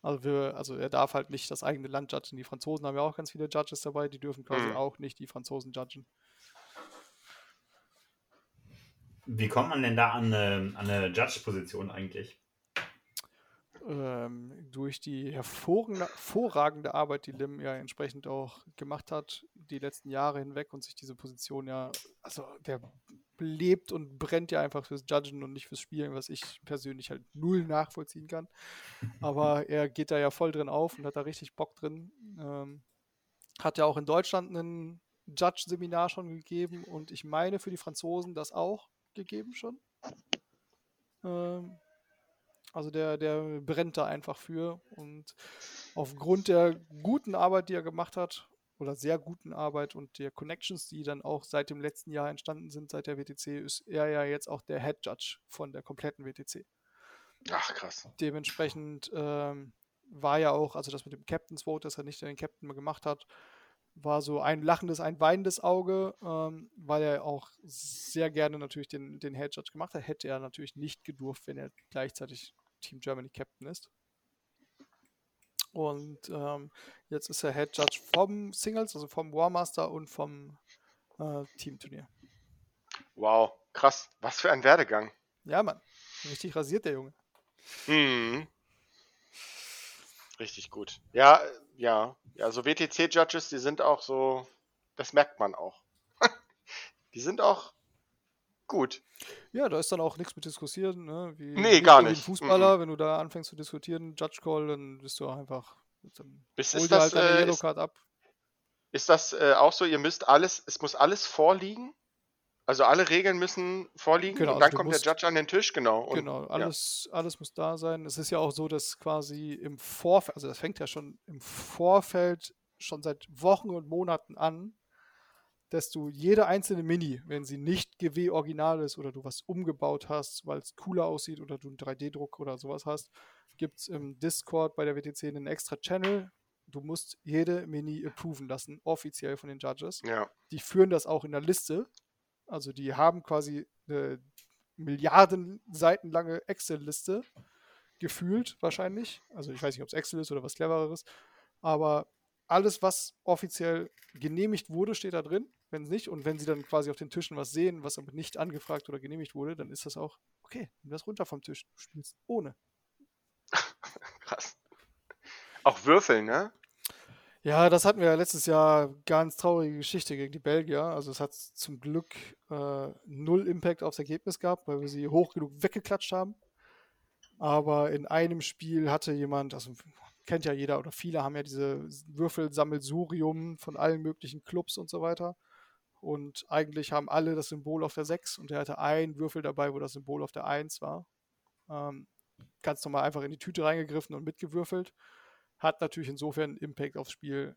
Also, wir, also er darf halt nicht das eigene Land judgen. Die Franzosen haben ja auch ganz viele Judges dabei, die dürfen quasi mhm. auch nicht die Franzosen judgen. Wie kommt man denn da an eine, an eine Judge-Position eigentlich? Ähm, durch die hervorragende, Arbeit, die Lim ja entsprechend auch gemacht hat, die letzten Jahre hinweg und sich diese Position ja, also der lebt und brennt ja einfach fürs Judgen und nicht fürs Spielen, was ich persönlich halt null nachvollziehen kann. Aber [laughs] er geht da ja voll drin auf und hat da richtig Bock drin. Ähm, hat ja auch in Deutschland ein Judge-Seminar schon gegeben und ich meine für die Franzosen das auch gegeben schon. Ähm, also der, der brennt da einfach für. Und aufgrund der guten Arbeit, die er gemacht hat, oder sehr guten Arbeit und der Connections, die dann auch seit dem letzten Jahr entstanden sind, seit der WTC, ist er ja jetzt auch der Head Judge von der kompletten WTC. Ach, krass. Dementsprechend ähm, war ja auch, also das mit dem Captain's Vote, dass er nicht den Captain mehr gemacht hat, war so ein lachendes, ein weinendes Auge, ähm, weil er auch sehr gerne natürlich den, den Head Judge gemacht hat. Hätte er natürlich nicht gedurft, wenn er gleichzeitig Team Germany Captain ist. Und ähm, jetzt ist er Head Judge vom Singles, also vom Warmaster und vom äh, Teamturnier. Wow, krass. Was für ein Werdegang. Ja, Mann. Richtig rasiert der Junge. Mhm. Richtig gut. Ja, ja. Ja, so WTC-Judges, die sind auch so, das merkt man auch. [laughs] die sind auch gut. Ja, da ist dann auch nichts mit diskutieren. Ne? Wie, nee, gar wie nicht. Fußballer, mhm. wenn du da anfängst zu diskutieren, Judge Call, dann bist du auch einfach. Dann Bis, hol ist dir das, halt deine äh, Yellow Card ab. ist das äh, auch so, ihr müsst alles, es muss alles vorliegen? Also alle Regeln müssen vorliegen Genau, und also dann du kommt musst- der Judge an den Tisch, genau. Und, Genau, alles, alles muss da sein. Es ist ja auch so, dass quasi im Vorfeld, also das fängt ja schon im Vorfeld schon seit Wochen und Monaten an, dass du jede einzelne Mini, wenn sie nicht GW-Original ist oder du was umgebaut hast, weil es cooler aussieht oder du einen 3D-Druck oder sowas hast, gibt es im Discord bei der WTC einen extra Channel. Du musst jede Mini approven lassen, offiziell von den Judges. Ja, Die führen das auch in der Liste. Also die haben quasi eine Milliarden Seiten lange Excel-Liste gefühlt wahrscheinlich. Also ich weiß nicht, ob es Excel ist oder was clevereres. Aber alles, was offiziell genehmigt wurde, steht da drin. Wenn es nicht, und wenn sie dann quasi auf den Tischen was sehen, was aber nicht angefragt oder genehmigt wurde, dann ist das auch, okay, nimm das runter vom Tisch. Du spielst ohne. [laughs] krass. Auch Würfeln, ne? Ja, das hatten wir ja letztes Jahr ganz traurige Geschichte gegen die Belgier. Also es hat zum Glück äh, null Impact aufs Ergebnis gehabt, weil wir sie hoch genug weggeklatscht haben. Aber in einem Spiel hatte jemand, also kennt ja jeder oder viele haben ja diese Würfelsammelsurium von allen möglichen Clubs und so weiter. Und eigentlich haben alle das Symbol auf der 6 und er hatte einen Würfel dabei, wo das Symbol auf der 1 war. Ähm, ganz normal einfach in die Tüte reingegriffen und mitgewürfelt hat natürlich insofern einen Impact aufs Spiel,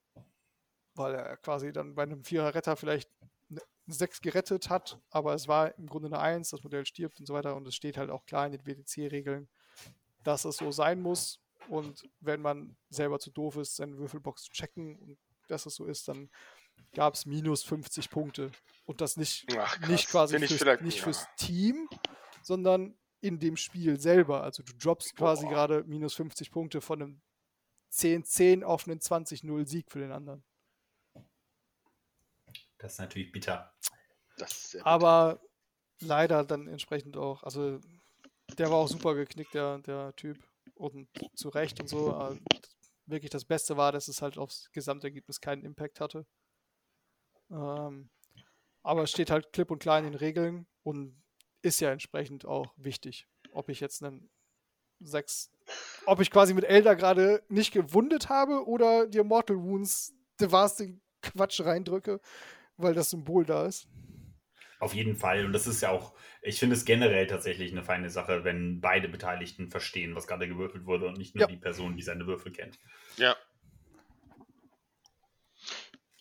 weil er quasi dann bei einem Vierer-Retter vielleicht eine 6 gerettet hat, aber es war im Grunde eine 1, das Modell stirbt und so weiter und es steht halt auch klar in den WTC-Regeln, dass es so sein muss und wenn man selber zu doof ist, seine Würfelbox zu checken und dass es so ist, dann gab es minus 50 Punkte und das nicht, Ach, nicht quasi fürs, vielleicht- nicht ja. fürs Team, sondern in dem Spiel selber. Also du droppst quasi gerade minus 50 Punkte von einem 10-10 auf einen 20-0 Sieg für den anderen. Das ist natürlich bitter. Das ist sehr Aber leider dann entsprechend auch, also der war auch super geknickt, der, der Typ. Und zu Recht und so. aber wirklich das Beste war, dass es halt aufs Gesamtergebnis keinen Impact hatte. Ähm, aber es steht halt klipp und klar in den Regeln und ist ja entsprechend auch wichtig. Ob ich jetzt einen 6, ob ich quasi mit Elder gerade nicht gewundet habe oder dir Mortal Wounds Devasting Quatsch reindrücke, weil das Symbol da ist. Auf jeden Fall. Und das ist ja auch, ich finde es generell tatsächlich eine feine Sache, wenn beide Beteiligten verstehen, was gerade gewürfelt wurde und nicht nur Ja. die Person, die seine Würfel kennt. Ja.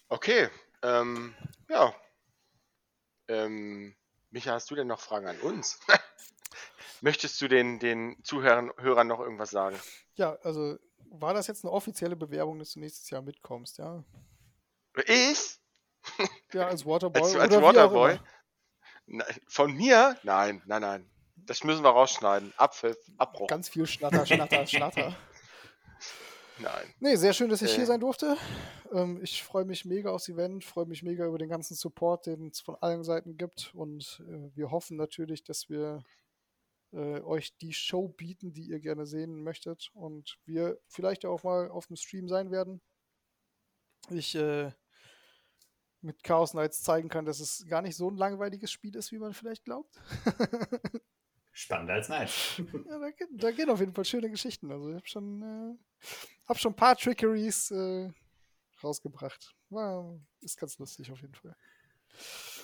Okay. Ähm, ja. Ähm, Micha, hast du denn noch Fragen an uns? [laughs] Möchtest du den, den Zuhörern Hörern noch irgendwas sagen? Ja, also war das jetzt eine offizielle Bewerbung, dass du nächstes Jahr mitkommst, ja? Ich? Ja, als Waterboy Als, als oder wie auch Waterboy? Von mir? Nein, nein, nein. Das müssen wir rausschneiden. Abpfiff, Abbruch. Ganz viel Schnatter, Schnatter, [laughs] Schnatter. nein. Nee, sehr schön, dass ich Äh. hier sein durfte. Ähm, ich freue mich mega aufs Event, freue mich mega über den ganzen Support, den es von allen Seiten gibt. Und äh, wir hoffen natürlich, dass wir äh, euch die Show bieten, die ihr gerne sehen möchtet und wir vielleicht auch mal auf dem Stream sein werden. Ich äh, mit Chaos Knights zeigen kann, dass es gar nicht so ein langweiliges Spiel ist, wie man vielleicht glaubt. [laughs] Spannender als Nights. ja, da, da, gehen auf jeden Fall schöne Geschichten. Also ich habe schon, äh, hab schon ein paar Trickeries äh, rausgebracht. War, ist ganz lustig auf jeden Fall.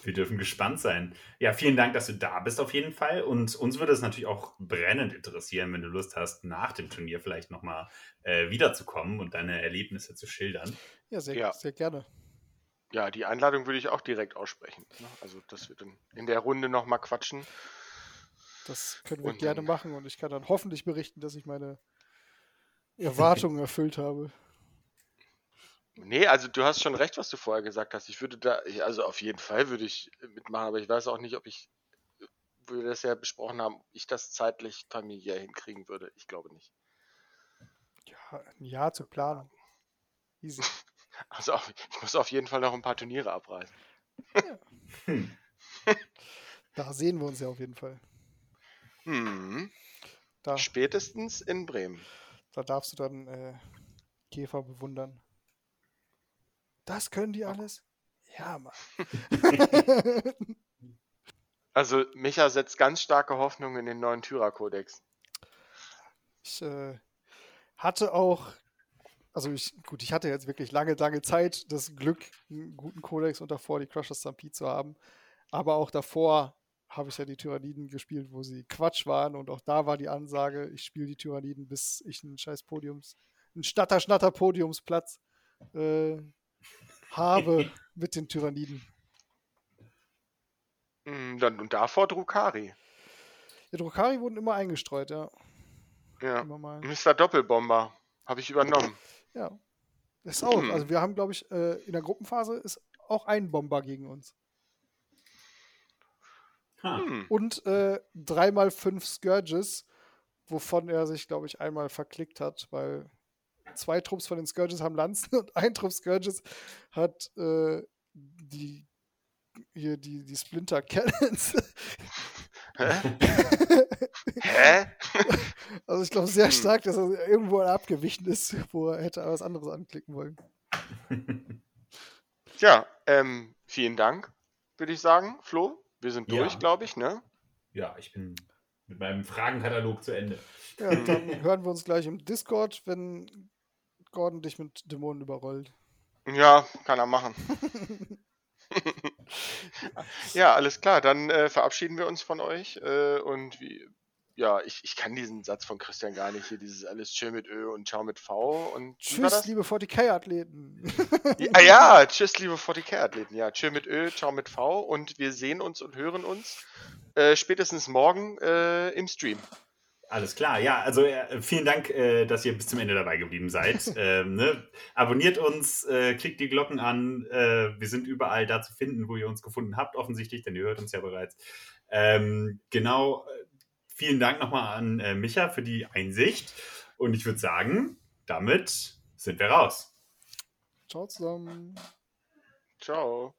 Wir dürfen gespannt sein. Ja, vielen Dank, dass du da bist auf jeden Fall. Und uns würde es natürlich auch brennend interessieren, wenn du Lust hast, nach dem Turnier vielleicht nochmal äh, wiederzukommen und deine Erlebnisse zu schildern. Ja, sehr, ja. sehr gerne. Ja, die Einladung würde ich auch direkt aussprechen. Ne? Also, dass wir dann in der Runde nochmal quatschen. Das können wir und gerne machen und ich kann dann hoffentlich berichten, dass ich meine Erwartungen [laughs] erfüllt habe. Nee, also du hast schon recht, was du vorher gesagt hast. Ich würde da, also auf jeden Fall würde ich mitmachen, aber ich weiß auch nicht, ob ich, wo wir das ja besprochen haben, ich das zeitlich familiär hinkriegen würde. Ich glaube nicht. Ja, ein Jahr zu planen. Easy. [laughs] Also ich muss auf jeden Fall noch ein paar Turniere abreißen. Ja. Hm. [laughs] da sehen wir uns ja auf jeden Fall. Hm. Da, Spätestens in Bremen. Da darfst du dann äh, Käfer bewundern. Das können die alles? Ja, Mann. [laughs] also, Micha setzt ganz starke Hoffnung in den neuen Tyra-Kodex. Ich äh, hatte auch, also ich, gut, ich hatte jetzt wirklich lange, lange Zeit das Glück, einen guten Kodex und davor die Crusher Stampede zu haben. Aber auch davor habe ich ja die Tyranniden gespielt, wo sie Quatsch waren und auch da war die Ansage, ich spiele die Tyranniden, bis ich einen scheiß Podiums, einen Schnatter-Schnatter-Podiumsplatz äh, habe [laughs] mit den Tyranniden. Hm, dann, und davor Drukari. Ja, Drukari wurden immer eingestreut, ja. Ja. Mr. Doppelbomber. Habe ich übernommen. Ja. Ist auch. Hm. Also wir haben, glaube ich, äh, in der Gruppenphase ist auch ein Bomber gegen uns. Hm. Und äh, dreimal fünf Scourges, wovon er sich, glaube ich, einmal verklickt hat, weil zwei Trupps von den Scourges haben Lanzen [laughs] und ein Trupp Scourges hat äh, die hier die, die Splinter Cannons. Hä? [laughs] Hä? [laughs] Also ich glaube sehr hm. stark, dass er irgendwo abgewichen ist, wo er hätte was anderes anklicken wollen. [laughs] Ja, ähm, vielen Dank, würde ich sagen, Flo. Wir sind durch, ja. glaube ich, ne? Ja, ich bin mit meinem Fragenkatalog zu Ende. Ja, dann [laughs] hören wir uns gleich im Discord, wenn Gordon dich mit Dämonen überrollt. Ja, kann er machen. [laughs] ja, alles klar. Dann äh, verabschieden wir uns von euch. Äh, und wie, ja, ich, ich kann diesen Satz von Christian gar nicht hier, dieses alles Chill mit Ö und Ciao mit V. Und [laughs] tschüss, liebe 40k-Athleten. ja, ja, tschüss, liebe 40k-Athleten. Ja, Chill mit Ö, Ciao mit V. Und wir sehen uns und hören uns äh, spätestens morgen äh, im Stream. Alles klar, ja, also äh, vielen Dank, äh, dass ihr bis zum Ende dabei geblieben seid. [laughs] ähm, ne? Abonniert uns, äh, klickt die Glocken an. Äh, wir sind überall da zu finden, wo ihr uns gefunden habt, offensichtlich, denn ihr hört uns ja bereits. Ähm, genau, äh, vielen Dank nochmal an äh, Micha für die Einsicht. Und ich würde sagen, damit sind wir raus. Ciao zusammen. Ciao.